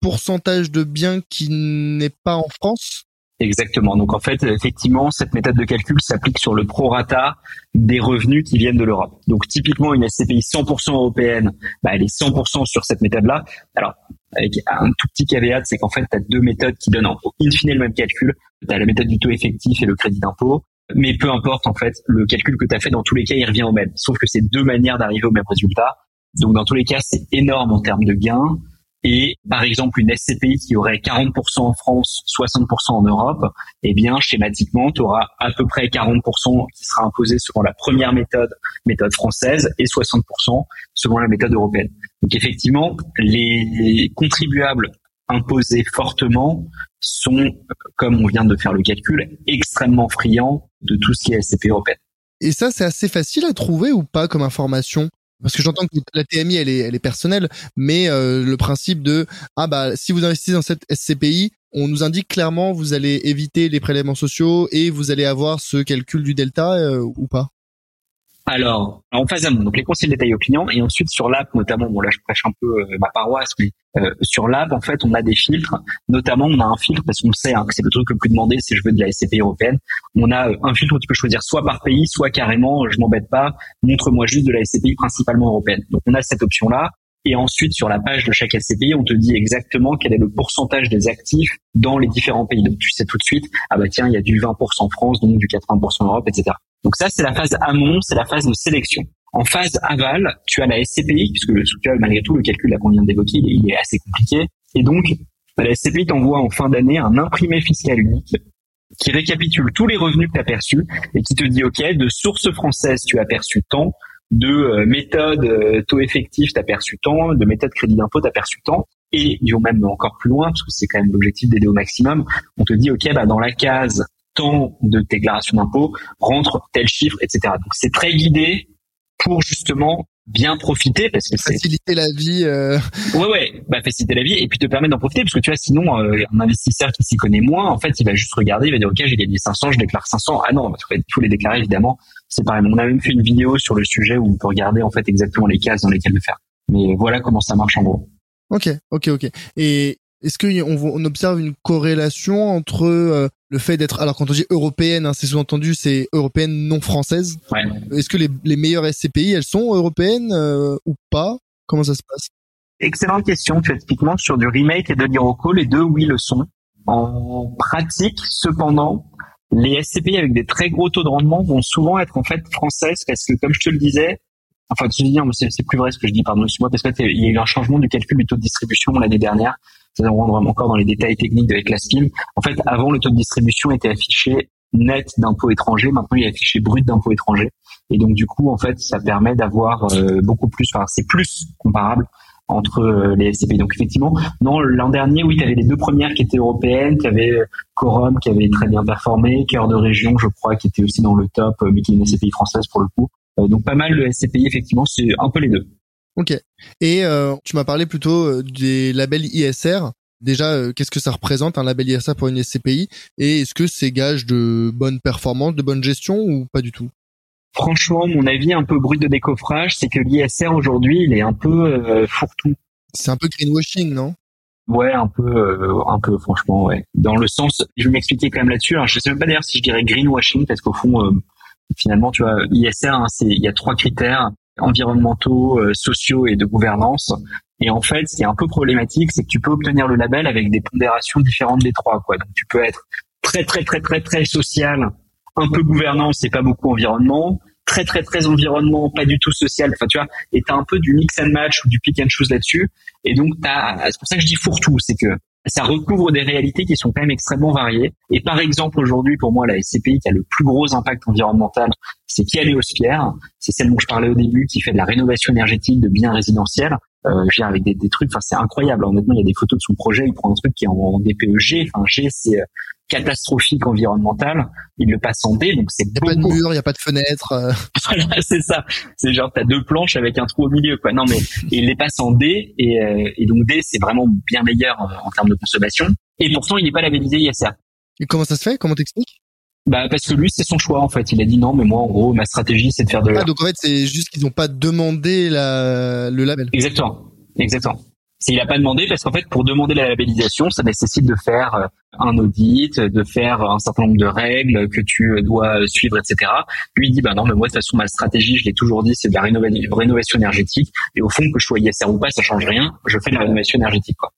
pourcentage de biens qui n'est pas en France? Exactement. Donc en fait, effectivement, cette méthode de calcul s'applique sur le prorata des revenus qui viennent de l'Europe. Donc typiquement, une SCPI 100% européenne, bah, elle est 100% sur cette méthode-là. Alors, avec un tout petit caveat, c'est qu'en fait, tu as deux méthodes qui donnent en in fine le même calcul. Tu as la méthode du taux effectif et le crédit d'impôt. Mais peu importe, en fait, le calcul que tu as fait, dans tous les cas, il revient au même. Sauf que c'est deux manières d'arriver au même résultat. Donc dans tous les cas, c'est énorme en termes de gains. Et par exemple, une SCPI qui aurait 40% en France, 60% en Europe, eh bien schématiquement, tu auras à peu près 40% qui sera imposé selon la première méthode, méthode française, et 60% selon la méthode européenne. Donc effectivement, les contribuables imposés fortement sont, comme on vient de faire le calcul, extrêmement friands de tout ce qui est SCPI européenne. Et ça, c'est assez facile à trouver ou pas comme information? Parce que j'entends que la TMI elle est elle est personnelle, mais euh, le principe de ah bah si vous investissez dans cette SCPI, on nous indique clairement vous allez éviter les prélèvements sociaux et vous allez avoir ce calcul du delta euh, ou pas. Alors, en phase amont, donc les conseils détaillés aux clients, et ensuite sur l'app notamment, bon là je prêche un peu euh, ma paroisse, mais euh, sur l'app en fait on a des filtres, notamment on a un filtre parce qu'on sait hein, que c'est le truc le plus demandé si je veux de la SCPI européenne, on a euh, un filtre où tu peux choisir soit par pays, soit carrément je m'embête pas, montre-moi juste de la SCPI principalement européenne. Donc on a cette option là, et ensuite, sur la page de chaque SCPI, on te dit exactement quel est le pourcentage des actifs dans les différents pays. Donc, tu sais tout de suite, ah bah tiens, il y a du 20% France, donc du 80% Europe, etc. Donc ça, c'est la phase amont, c'est la phase de sélection. En phase aval, tu as la SCPI, puisque le, malgré tout, le calcul qu'on vient d'évoquer, il, est assez compliqué. Et donc, la SCPI t'envoie en fin d'année un imprimé fiscal unique qui récapitule tous les revenus que tu as perçus et qui te dit, OK, de source française, tu as perçu tant, de euh, méthode euh, taux effectif, tu as perçu tant, de méthode crédit d'impôt, tu as perçu tant. Et ils vont même encore plus loin, parce que c'est quand même l'objectif d'aider au maximum. On te dit, OK, bah, dans la case tant de déclaration d'impôt rentre tel chiffre, etc. Donc c'est très guidé pour justement bien profiter parce que faciliter la vie. Euh... Ouais ouais, bah faciliter la vie et puis te permettre d'en profiter parce que tu vois sinon euh, un investisseur qui s'y connaît moins en fait il va juste regarder il va dire ok j'ai gagné 500 je déclare 500 ah non faut les déclarer évidemment c'est pareil on a même fait une vidéo sur le sujet où on peut regarder en fait exactement les cases dans lesquelles le faire mais voilà comment ça marche en gros. Ok ok ok et est-ce qu'on on observe une corrélation entre euh, le fait d'être alors quand on dit européenne, hein, c'est sous-entendu c'est européenne non française. Ouais. Est-ce que les, les meilleures SCPI elles sont européennes euh, ou pas? Comment ça se passe? Excellente question. Tu es typiquement sur du remake et de l'Iroco, les deux oui le sont. En pratique, cependant, Les SCPI avec des très gros taux de rendement vont souvent être en fait françaises parce que comme je te le disais, enfin tu dis c'est, c'est plus vrai ce que je dis pardon excuse-moi parce que il y a eu un changement du calcul du taux de distribution l'année dernière. Ça va rendre encore dans les détails techniques de la film. En fait, avant le taux de distribution était affiché net d'impôts étrangers, maintenant il est affiché brut d'impôts étrangers. Et donc du coup, en fait, ça permet d'avoir euh, beaucoup plus, enfin c'est plus comparable entre euh, les SCPI. Donc effectivement, non, l'an dernier, oui, tu avais les deux premières qui étaient européennes, tu avais euh, Corum qui avait très bien performé, Cœur de région, je crois, qui était aussi dans le top, euh, mais qui est une SCPI française pour le coup. donc pas mal de SCPI, effectivement, c'est un peu les deux. Ok. Et tu m'as parlé plutôt des labels ISR. Déjà, qu'est-ce que ça représente un label ISR pour une SCPI Et est-ce que c'est gage de bonne performance, de bonne gestion ou pas du tout? Franchement, mon avis un peu brut de décoffrage, c'est que l'ISR aujourd'hui, il est un peu euh, fourre-tout. C'est un peu greenwashing, non? Ouais, un peu, euh, un peu, franchement, ouais. Dans le sens, je vais m'expliquer quand même là-dessus. Alors, je sais même pas d'ailleurs si je dirais greenwashing, parce qu'au fond, euh, finalement, tu vois, ISR, hein, c'est, il y a trois critères environnementaux, sociaux et de gouvernance. Et en fait, ce qui est un peu problématique, c'est que tu peux obtenir le label avec des pondérations différentes des trois, quoi. Donc, tu peux être très, très, très, très, très social un peu gouvernance et pas beaucoup environnement, très très très environnement, pas du tout social. Enfin, tu vois, et t'as un peu du mix and match ou du pick and choose là-dessus. Et donc, c'est pour ça que je dis fourre-tout, c'est que ça recouvre des réalités qui sont quand même extrêmement variées. Et par exemple, aujourd'hui, pour moi, la SCPI qui a le plus gros impact environnemental, c'est Kialéospierre. C'est celle dont je parlais au début, qui fait de la rénovation énergétique de biens résidentiels. Euh, je viens avec des, des trucs, enfin c'est incroyable. Honnêtement, il y a des photos de son projet. Il prend un truc qui est en, DPEG. Enfin G, c'est euh, catastrophique environnemental. Il le passe en D, donc c'est. Il n'y a pas de mur, il n'y a pas de fenêtre. Euh. voilà, c'est ça. C'est genre t'as deux planches avec un trou au milieu, quoi. Non mais il les passe en D et, euh, et donc D c'est vraiment bien meilleur en, termes de consommation. Et pourtant il n'est pas labellisé ISR. Et comment ça se fait? Comment t'expliques? Bah parce que lui c'est son choix en fait. Il a dit non mais moi en gros ma stratégie c'est de faire de. Ah donc en fait c'est juste qu'ils n'ont pas demandé la, le label. Exactement, exactement. Il n'a pas demandé parce qu'en fait, pour demander la labellisation, ça nécessite de faire euh, un audit, de faire un certain nombre de règles que tu dois suivre, etc. Lui, il dit, bah non, mais moi, de toute façon, ma stratégie, je l'ai toujours dit, c'est de la rénovation énergétique. Et au fond, que je sois ISR ou pas, ça change rien. Je fais de la rénovation énergétique, quoi.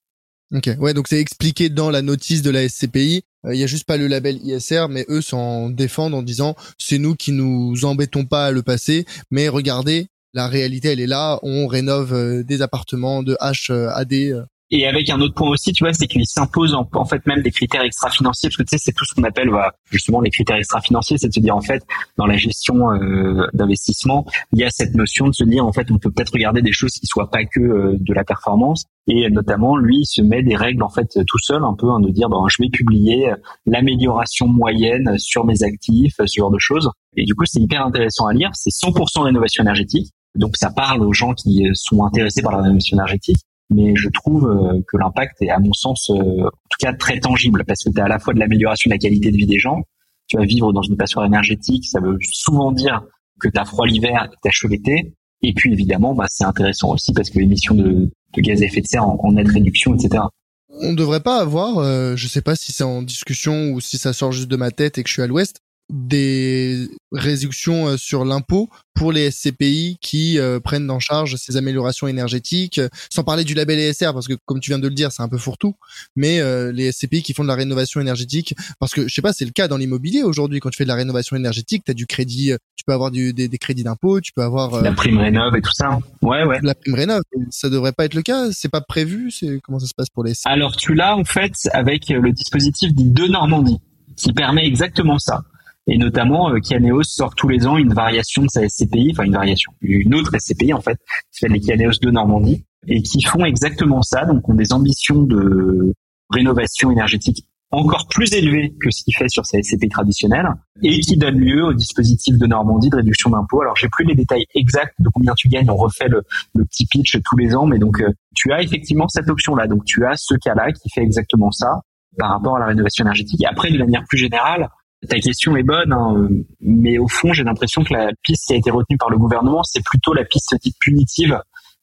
Ok, ouais, donc c'est expliqué dans la notice de la SCPI. Euh, il y a juste pas le label ISR, mais eux s'en défendent en disant c'est nous qui nous embêtons pas à le passer, mais regardez, la réalité elle est là, on rénove euh, des appartements de HAD. Euh. Et avec un autre point aussi, tu vois, c'est qu'il s'impose en, fait même des critères extra-financiers, parce que tu sais, c'est tout ce qu'on appelle bah, justement les critères extra-financiers, c'est de se dire en fait, dans la gestion euh, d'investissement, il y a cette notion de se dire en fait, on peut peut-être regarder des choses qui soient pas que de la performance, et notamment lui il se met des règles en fait tout seul, un peu, hein, de dire bon, je vais publier l'amélioration moyenne sur mes actifs, ce genre de choses. Et du coup, c'est hyper intéressant à lire. C'est 100% rénovation énergétique. Donc ça parle aux gens qui sont intéressés par la rénovation énergétique, mais je trouve euh, que l'impact est à mon sens euh, en tout cas très tangible parce que tu as à la fois de l'amélioration de la qualité de vie des gens, tu vas vivre dans une passoire énergétique, ça veut souvent dire que tu as froid l'hiver et que tu as chaud l'été, et puis évidemment bah, c'est intéressant aussi parce que l'émission de, gaz à effet de serre en, nette réduction, etc. On devrait pas avoir, euh, je sais pas si c'est en discussion ou si ça sort juste de ma tête et que je suis à l'ouest, des réductions euh, sur l'impôt pour les SCPI qui euh, prennent en charge ces améliorations énergétiques, sans parler du label ESR parce que comme tu viens de le dire, c'est un peu fourre-tout, mais euh, les SCPI qui font de la rénovation énergétique parce que je sais pas, c'est le cas dans l'immobilier aujourd'hui quand tu fais de la rénovation énergétique, tu as du crédit, tu peux avoir du, des, crédits d'impôt, tu peux avoir la prime rénov et tout ça. Ouais ouais. La prime rénov, ça devrait pas être le cas, c'est pas prévu, c'est comment ça se passe pour les SCPI Alors tu l'as en fait avec le dispositif dit de Normandie qui permet exactement ça et notamment, euh, Kianeos sort tous les ans une variation de sa SCPI, enfin une variation, une autre SCPI en fait, qui s'appelle les Kianeos de Normandie, et qui font exactement ça, donc ont des ambitions de rénovation énergétique encore plus élevées que ce qu'il fait sur sa SCPI traditionnelle, et qui donne lieu au dispositif de Normandie de réduction d'impôts. Alors j'ai plus les détails exacts de combien tu gagnes, on refait le, le petit pitch tous les ans, mais donc euh, tu as effectivement cette option-là, donc tu as ce cas-là qui fait exactement ça par rapport à la rénovation énergétique. Et après, de manière plus générale, ta question est bonne, hein, mais au fond, j'ai l'impression que la piste qui a été retenue par le gouvernement, c'est plutôt la piste dite punitive,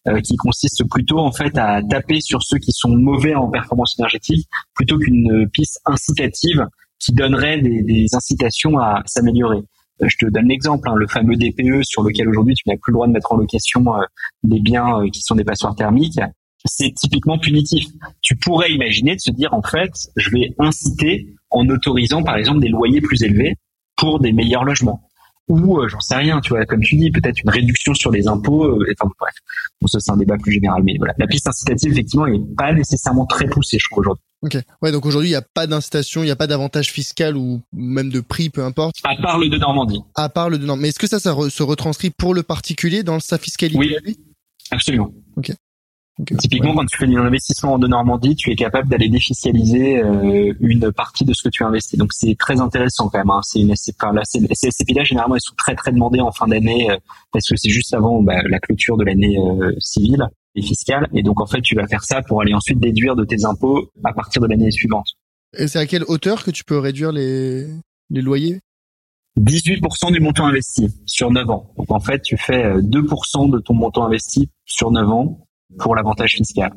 euh, qui consiste plutôt en fait à taper sur ceux qui sont mauvais en performance énergétique, plutôt qu'une piste incitative qui donnerait des, incitations à s'améliorer. Euh, je te donne l'exemple, hein, le fameux DPE sur lequel aujourd'hui tu n'as plus le droit de mettre en location euh, des biens qui sont des passoires thermiques. C'est typiquement punitif. Tu pourrais imaginer de se dire en fait, je vais inciter en autorisant par exemple des loyers plus élevés pour des meilleurs logements ou euh, j'en sais rien, tu vois, comme tu dis, peut-être une réduction sur les impôts. Euh, enfin bref, bon, ça c'est un débat plus général, mais voilà, la piste incitative effectivement n'est pas nécessairement très poussée, je trouve aujourd'hui. Ok, ouais, donc aujourd'hui il n'y a pas d'incitation, il n'y a pas d'avantage fiscal ou même de prix, peu importe. À part le de Normandie. À part le de Normandie, mais est-ce que ça, ça se retranscrit pour le particulier dans sa fiscalité? Oui, absolument. Ok. Typiquement, quand tu fais un investissement de Normandie, tu es capable d'aller défiscaliser euh, une partie de ce que tu investis. Donc c'est très intéressant quand même. Hein. C'est une enfin, là, ces SCPI-là, généralement, elles sont très très demandées en fin d'année euh, parce que c'est juste avant bah, la clôture de l'année euh, civile et fiscale. Et donc en fait, tu vas faire ça pour aller ensuite déduire de tes impôts à partir de l'année suivante. Et c'est à quelle hauteur que tu peux réduire les, les loyers? 18% du montant investi sur 9 ans. Donc en fait, tu fais 2% de ton montant investi sur 9 ans pour l'avantage fiscal.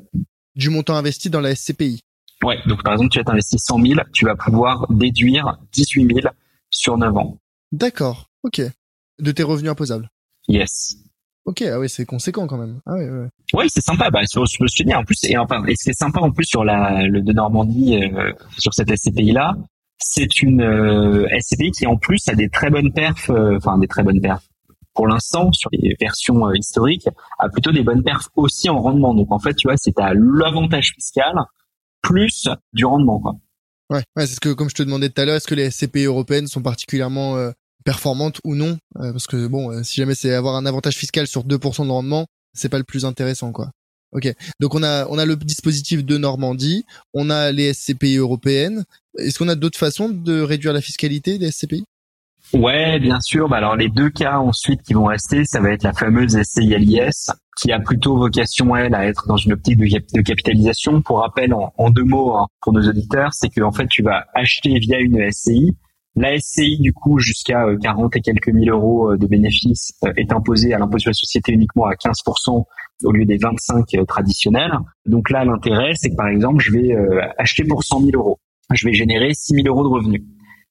Du montant investi dans la SCPI. Ouais, donc par exemple, tu as investi 100 000, tu vas pouvoir déduire 18 000 sur 9 ans. D'accord, ok. De tes revenus imposables. Yes. Ok, ah oui, c'est conséquent quand même. Ah oui, ouais. Oui, c'est sympa. Bah, je me suis dit en plus, et enfin, et c'est sympa en plus sur la le de Normandie, euh, sur cette SCPI là, c'est une euh, SCPI qui en plus a des très bonnes perfs, euh, enfin des très bonnes perfs pour l'instant, sur les versions euh, historiques, a plutôt des bonnes perfs aussi en rendement. Donc en fait, tu vois, c'est à l'avantage fiscal plus du rendement. Quoi. Ouais, ouais c'est ce que comme je te demandais tout à l'heure, est-ce que les SCPI européennes sont particulièrement euh, performantes ou non? Euh, Parce que bon, si jamais c'est avoir un avantage fiscal sur 2% de rendement, c'est pas le plus intéressant, quoi. Ok, donc on a on a le dispositif de Normandie, on a les SCPI européennes. Est-ce qu'on a d'autres façons de réduire la fiscalité des SCPI Ouais, bien sûr. Bah alors les deux cas ensuite qui vont rester, ça va être la fameuse SCILIS qui a plutôt vocation elle à être dans une optique de, capitalisation. Pour rappel, en, deux mots hein, pour nos auditeurs, c'est que en fait tu vas acheter via une SCI. La SCI du coup jusqu'à 40 euh, et quelques mille euros euh, de bénéfices euh, est imposée à l'impôt sur la société uniquement à 15% au lieu des 25 traditionnels. Donc là l'intérêt c'est que par exemple je vais acheter pour 100 000 euros. Je vais générer 6 000 euros de revenus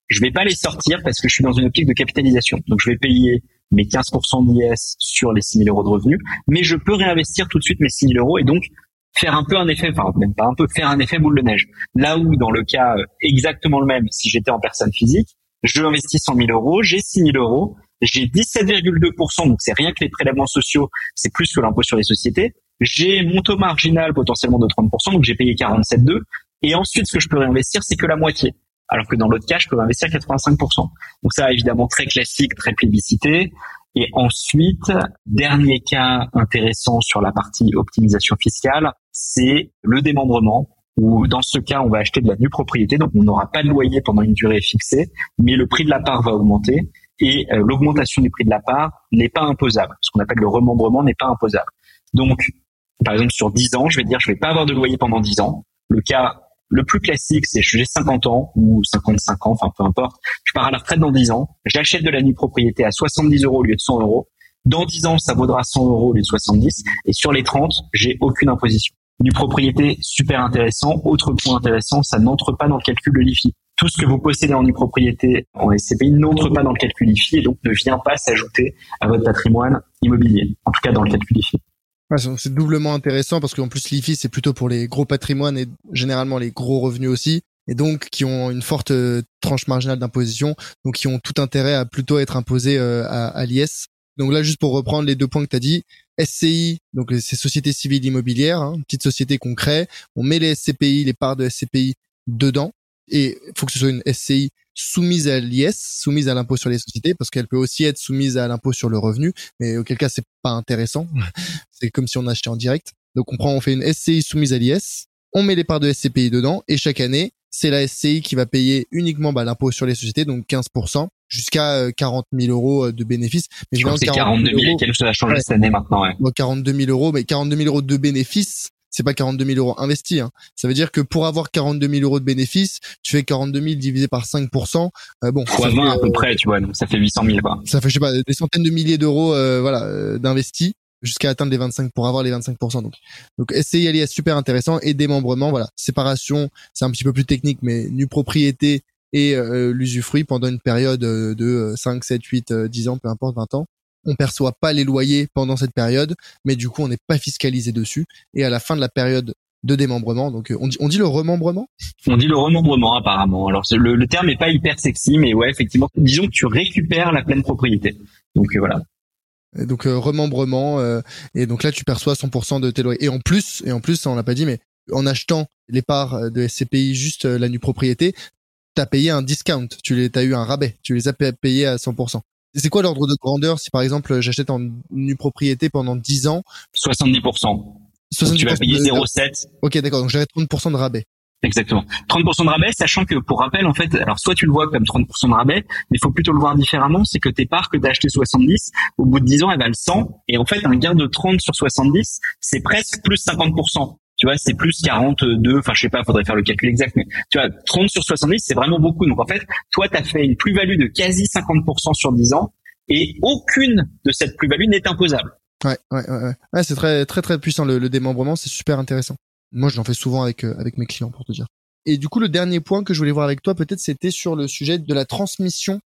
je vais pas les sortir parce que je suis dans une optique de capitalisation. Donc je vais payer mes 15% d'IS sur les 6 000 euros de revenus, mais je peux réinvestir tout de suite mes 6 000 euros et donc faire un peu un effet, enfin même pas un peu, faire un effet boule de neige. Là où dans le cas euh, exactement le même, si j'étais en personne physique, je investis 100 000 euros, j'ai 6 000 euros, j'ai 17,2%, donc c'est rien que les prélèvements sociaux, c'est plus que l'impôt sur les sociétés. J'ai mon taux marginal potentiellement de 30%, donc j'ai payé 47,2. Et ensuite, ce que je peux réinvestir, c'est que la moitié alors que dans l'autre cas, je peux investir 85%. Donc ça, évidemment, très classique, très plébiscité. Et ensuite, dernier cas intéressant sur la partie optimisation fiscale, c'est le démembrement où dans ce cas, on va acheter de la nue propriété, donc on n'aura pas de loyer pendant une durée fixée, mais le prix de la part va augmenter et euh, l'augmentation du prix de la part n'est pas imposable. Ce qu'on appelle le remembrement n'est pas imposable. Donc, par exemple, sur 10 ans, je vais dire, je vais pas avoir de loyer pendant 10 ans. Le cas le plus classique, c'est j'ai 50 ans ou 55 ans, enfin peu importe. Je pars à la retraite dans 10 ans. J'achète de la nue propriété à 70 euros au lieu de 100 euros. Dans 10 ans, ça vaudra 100 euros au lieu de 70. Et sur les 30, j'ai aucune imposition. Nue propriété, super intéressant. Autre point intéressant, ça n'entre pas dans le calcul de l'IFI. Tout ce que vous possédez en nue propriété en SCPI n'entre pas dans le calcul IFI et donc ne vient pas s'ajouter à votre patrimoine immobilier. En tout cas, dans le calcul IFI c'est doublement intéressant parce qu'en plus l'IFI c'est plutôt pour les gros patrimoines et généralement les gros revenus aussi. Et donc qui ont une forte euh, tranche marginale d'imposition, donc qui ont tout intérêt à plutôt être imposés euh, à, l'IS. Donc là, juste pour reprendre les deux points que tu as dit, SCI, donc ces sociétés civiles immobilières, hein, petite société qu'on crée, on met les SCPI, les parts de SCPI dedans, et il faut que ce soit une SCI soumise à l'IS, soumise à l'impôt sur les sociétés, parce qu'elle peut aussi être soumise à l'impôt sur le revenu, mais auquel cas c'est pas intéressant. c'est comme si on achetait en direct. Donc on prend, on fait une SCI soumise à l'IS, on met les parts de SCPI dedans, et chaque année, c'est la SCI qui va payer uniquement bah, l'impôt sur les sociétés, donc 15%, jusqu'à 40 euh, 000 euros euh, de bénéfices. Mais je crois que c'est 42 000 et quelques, ça a changé cette année maintenant. Ouais. 42 000 euros, mais 42 000 euros de bénéfices, c'est pas 42 000 euros investis. Hein. Ça veut dire que pour avoir 42 000 euros de bénéfices, tu fais 42 000 divisé par 5%. Euh, bon, fois 20 à peu près, tu vois. Donc ça fait 800 000 quoi. Ça fait je sais pas des centaines de milliers d'euros, euh, voilà, euh, d'investis jusqu'à atteindre les 25 pour avoir les 25%. Donc, donc SCI est super intéressant et démembrement, voilà, séparation, c'est un petit peu plus technique, mais nue propriété et euh, l'usufruit pendant une période de 5, 7, 8, 10 ans, peu importe, 20 ans on perçoit pas les loyers pendant cette période, mais du coup on n'est pas fiscalisé dessus. Et à la fin de la période de démembrement. Donc on dit, on dit le remembrement? On dit le remembrement apparemment. Alors le, le terme est pas hyper sexy, mais ouais, effectivement, disons que tu récupères la pleine propriété. Donc voilà. Et donc remembrement et donc là tu perçois 100% de tes loyers. Et en plus, et en plus, ça on l'a pas dit, mais en achetant les parts de SCPI juste la nue propriété, t'as payé un discount, tu les, as eu un rabais, tu les as payés à 100%. C'est quoi l'ordre de grandeur si par exemple j'achète en nue propriété pendant 10 ans? 70%. 70 tu vas payer 0,7. Ok, d'accord. Donc j'avais 30% de rabais. Exactement. 30% de rabais, sachant que pour rappel, en fait, alors soit tu le vois comme 30% de rabais, mais il faut plutôt le voir différemment, c'est que tes parts que tu as acheté 70, au bout de 10 ans, elles valent 100, et en fait, un gain de 30 sur 70, c'est presque plus 50% tu vois, c'est plus 42, enfin je sais pas, faudrait faire le calcul exact, mais tu vois, 30 sur 70, c'est vraiment beaucoup. Donc en fait, toi, tu as fait une plus-value de quasi 50% sur 10 ans, et aucune de cette plus-value n'est imposable. Ouais, ouais, ouais. ouais c'est très, très, très puissant le, démembrement, c'est super intéressant. Moi, je l'en fais souvent avec euh, avec mes clients pour te dire. Et du coup, le dernier point que je voulais voir avec toi, peut-être, c'était sur le sujet de la transmission.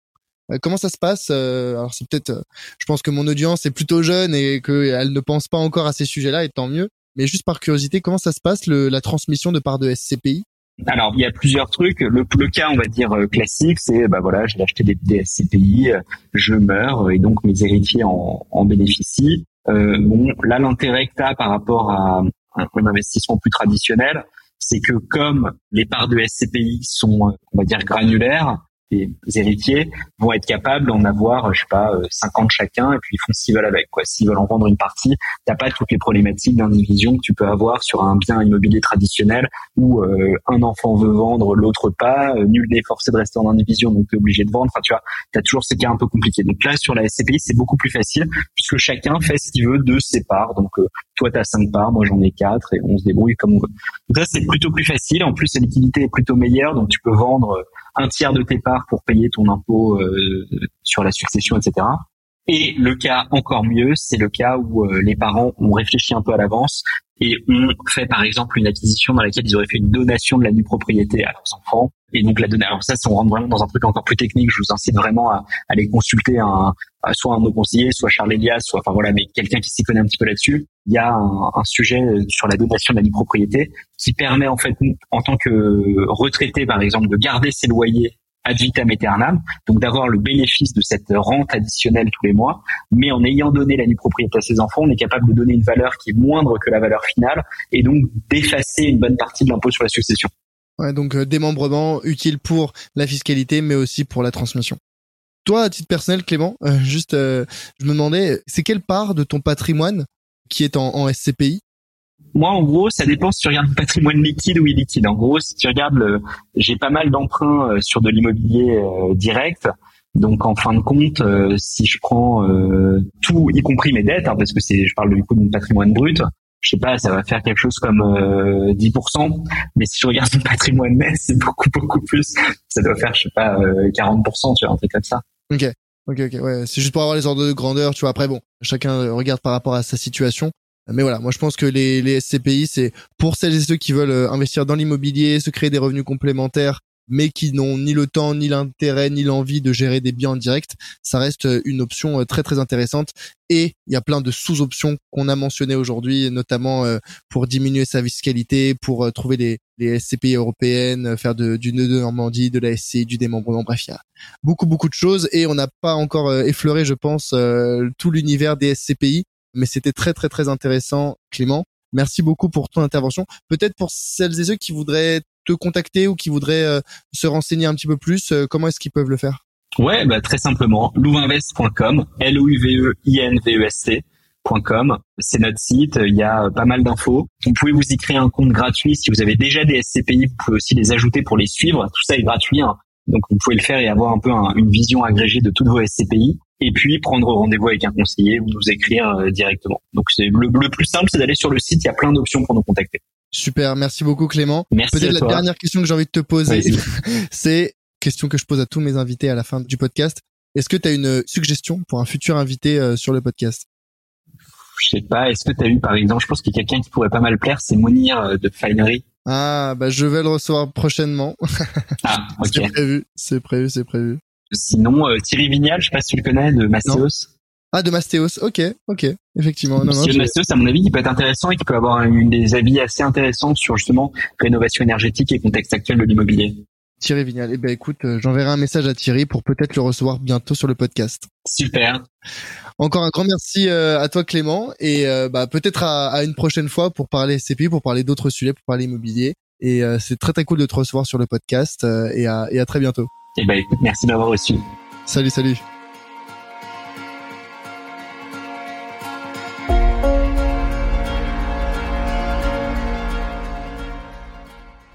Euh, comment ça se passe euh, Alors, c'est peut-être, je pense que mon audience est plutôt jeune et qu'elle ne pense pas encore à ces sujets-là, et tant mieux. Mais juste par curiosité, comment ça se passe le, la transmission de part de SCPI alors, il y a plusieurs trucs. Le, le cas, on va dire euh, classique, c'est bah voilà, j'ai acheté des, des, SCPI, euh, je meurs et donc mes héritiers en, en bénéficient. Euh, bon, là, l'intérêt que as par rapport à un, un investissement plus traditionnel, c'est que comme les parts de SCPI sont, euh, on va dire, granulaires, les héritiers vont être capables d'en avoir, je sais pas, 50 euh, chacun, et puis ils font ce qu'ils veulent avec. Quoi. S'ils veulent en vendre une partie, t'as pas toutes les problématiques d'indivision que tu peux avoir sur un bien immobilier traditionnel où euh, un enfant veut vendre, l'autre pas, euh, nul n'est forcé de rester en indivision, donc t'es obligé de vendre. Enfin, tu vois, t'as toujours ces cas un peu compliqués. Donc là, sur la SCPI, c'est beaucoup plus facile puisque chacun fait ce qu'il veut de ses parts. Donc toi, t'as cinq parts, moi j'en ai quatre, et on se débrouille comme on veut. Donc ça, c'est plutôt plus facile. En plus, la liquidité est plutôt meilleure, donc tu peux vendre un tiers de tes parts pour payer ton impôt euh, sur la succession, etc. Et le cas encore mieux, c'est le cas où euh, les parents ont réfléchi un peu à l'avance et ont fait par exemple une acquisition dans laquelle ils auraient fait une donation de la nue propriété à leurs enfants. Et donc la donation, alors ça, si on rentre vraiment dans un truc encore plus technique, je vous incite vraiment à, aller consulter un, soit un de nos conseillers, soit Charles Elias, soit enfin voilà, mais quelqu'un qui s'y connaît un petit peu là-dessus. Il y a un, un, sujet sur la donation de la propriété qui permet en fait, en tant que retraité par exemple, de garder ses loyers ad vitam aeternam, donc d'avoir le bénéfice de cette rente additionnelle tous les mois, mais en ayant donné la propriété à ses enfants, on est capable de donner une valeur qui est moindre que la valeur finale et donc d'effacer une bonne partie de l'impôt sur la succession. Ouais, donc euh, démembrement utile pour la fiscalité, mais aussi pour la transmission. Toi, à titre personnel, Clément, euh, juste, euh, je me demandais, c'est quelle part de ton patrimoine qui est en, en SCPI moi, en gros, ça dépend si tu regardes le patrimoine liquide ou illiquide. En gros, si tu regardes, le, j'ai pas mal d'emprunts euh, sur de l'immobilier euh, direct. Donc, en fin de compte, euh, si je prends tout, y compris mes dettes, hein, parce que c'est, je parle du coup de mon patrimoine brut, je sais pas, ça va faire quelque chose comme 10%. Mais si je regarde mon patrimoine net, c'est beaucoup beaucoup plus. Ça doit faire, je sais pas, 40%, tu vois, un truc comme ça. Ok. Ok, ouais. C'est juste pour avoir les ordres de grandeur, tu vois. Après, bon, chacun regarde par rapport à sa situation. Mais voilà, moi je pense que les, les SCPI, c'est pour celles et ceux qui veulent euh, investir dans l'immobilier, se créer des revenus complémentaires, mais qui n'ont ni le temps, ni l'intérêt, ni l'envie de gérer des biens en direct, ça reste euh, une option euh, très très intéressante. Et il y a plein de sous-options qu'on a mentionnées aujourd'hui, notamment pour diminuer sa fiscalité, pour trouver les, SCPI européennes, faire du nœud de Normandie, de la SCI, du démembrement. Bref, il y a beaucoup beaucoup de choses et on n'a pas encore effleuré, je pense, tout l'univers des SCPI mais c'était très très très intéressant, Clément. Merci beaucoup pour ton intervention. Peut-être pour celles et ceux qui voudraient te contacter ou qui voudraient euh, se renseigner un petit peu plus, euh, comment est-ce qu'ils peuvent le faire? Ouais, bah, très simplement, louvinvest.com, l o u v e i n v e s c'est notre site, il y a pas mal d'infos. Vous pouvez vous y créer un compte gratuit si vous avez déjà des SCPI, vous pouvez aussi les ajouter pour les suivre. Tout ça est gratuit, hein. donc vous pouvez le faire et avoir un peu une vision agrégée de toutes vos SCPI et puis prendre rendez-vous avec un conseiller ou nous écrire euh, directement. Donc c'est le, plus simple, c'est d'aller sur le site. Il y a plein d'options pour nous contacter. Super, merci beaucoup Clément. Merci Peut-être la dernière question que j'ai envie de te poser, c'est question que je pose à tous mes invités à la fin du podcast. Est-ce que tu as une suggestion pour un futur invité euh, sur le podcast? Je sais pas. Est-ce que tu as eu par exemple, je pense qu'il y a quelqu'un qui pourrait pas mal plaire, c'est Mounir euh, de Finery. Ah bah je vais le recevoir prochainement. Ah ok. c'est prévu, c'est prévu, c'est prévu. Sinon, euh, Thierry Vignal, je sais pas si tu le connais, de Masséos. Ah, de Mastéos. Ok, ok. Effectivement. Non, Monsieur Mastéos, à mon avis, qui peut être intéressant et qui peut avoir une des avis assez intéressants sur justement rénovation énergétique et contexte actuel de l'immobilier. Thierry Vignal. Eh ben écoute, euh, j'enverrai un message à Thierry pour peut-être le recevoir bientôt sur le podcast. Super. Encore un grand merci euh, à toi Clément et euh, bah, peut-être à, une prochaine fois pour parler SCPI, pour parler d'autres sujets, pour parler immobilier. Et c'est très très cool de te recevoir sur le podcast et, à, et à très bientôt. Eh ben écoute, merci d'avoir reçu. Salut, salut.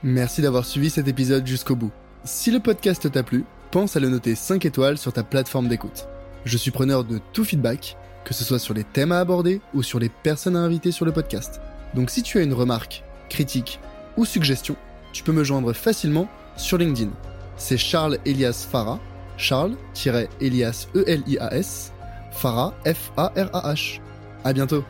Merci d'avoir suivi cet épisode jusqu'au bout. Si le podcast t'a plu, pense à le noter 5 étoiles sur ta plateforme d'écoute. Je suis preneur de tout feedback, que ce soit sur les thèmes à aborder ou sur les personnes à inviter sur le podcast. Donc si tu as une remarque, critique ou suggestion, tu peux me joindre facilement sur LinkedIn. C'est Charles Elias Farah, Charles-Elias E-L-I-A-S, Farah F-A-R-A-H. À bientôt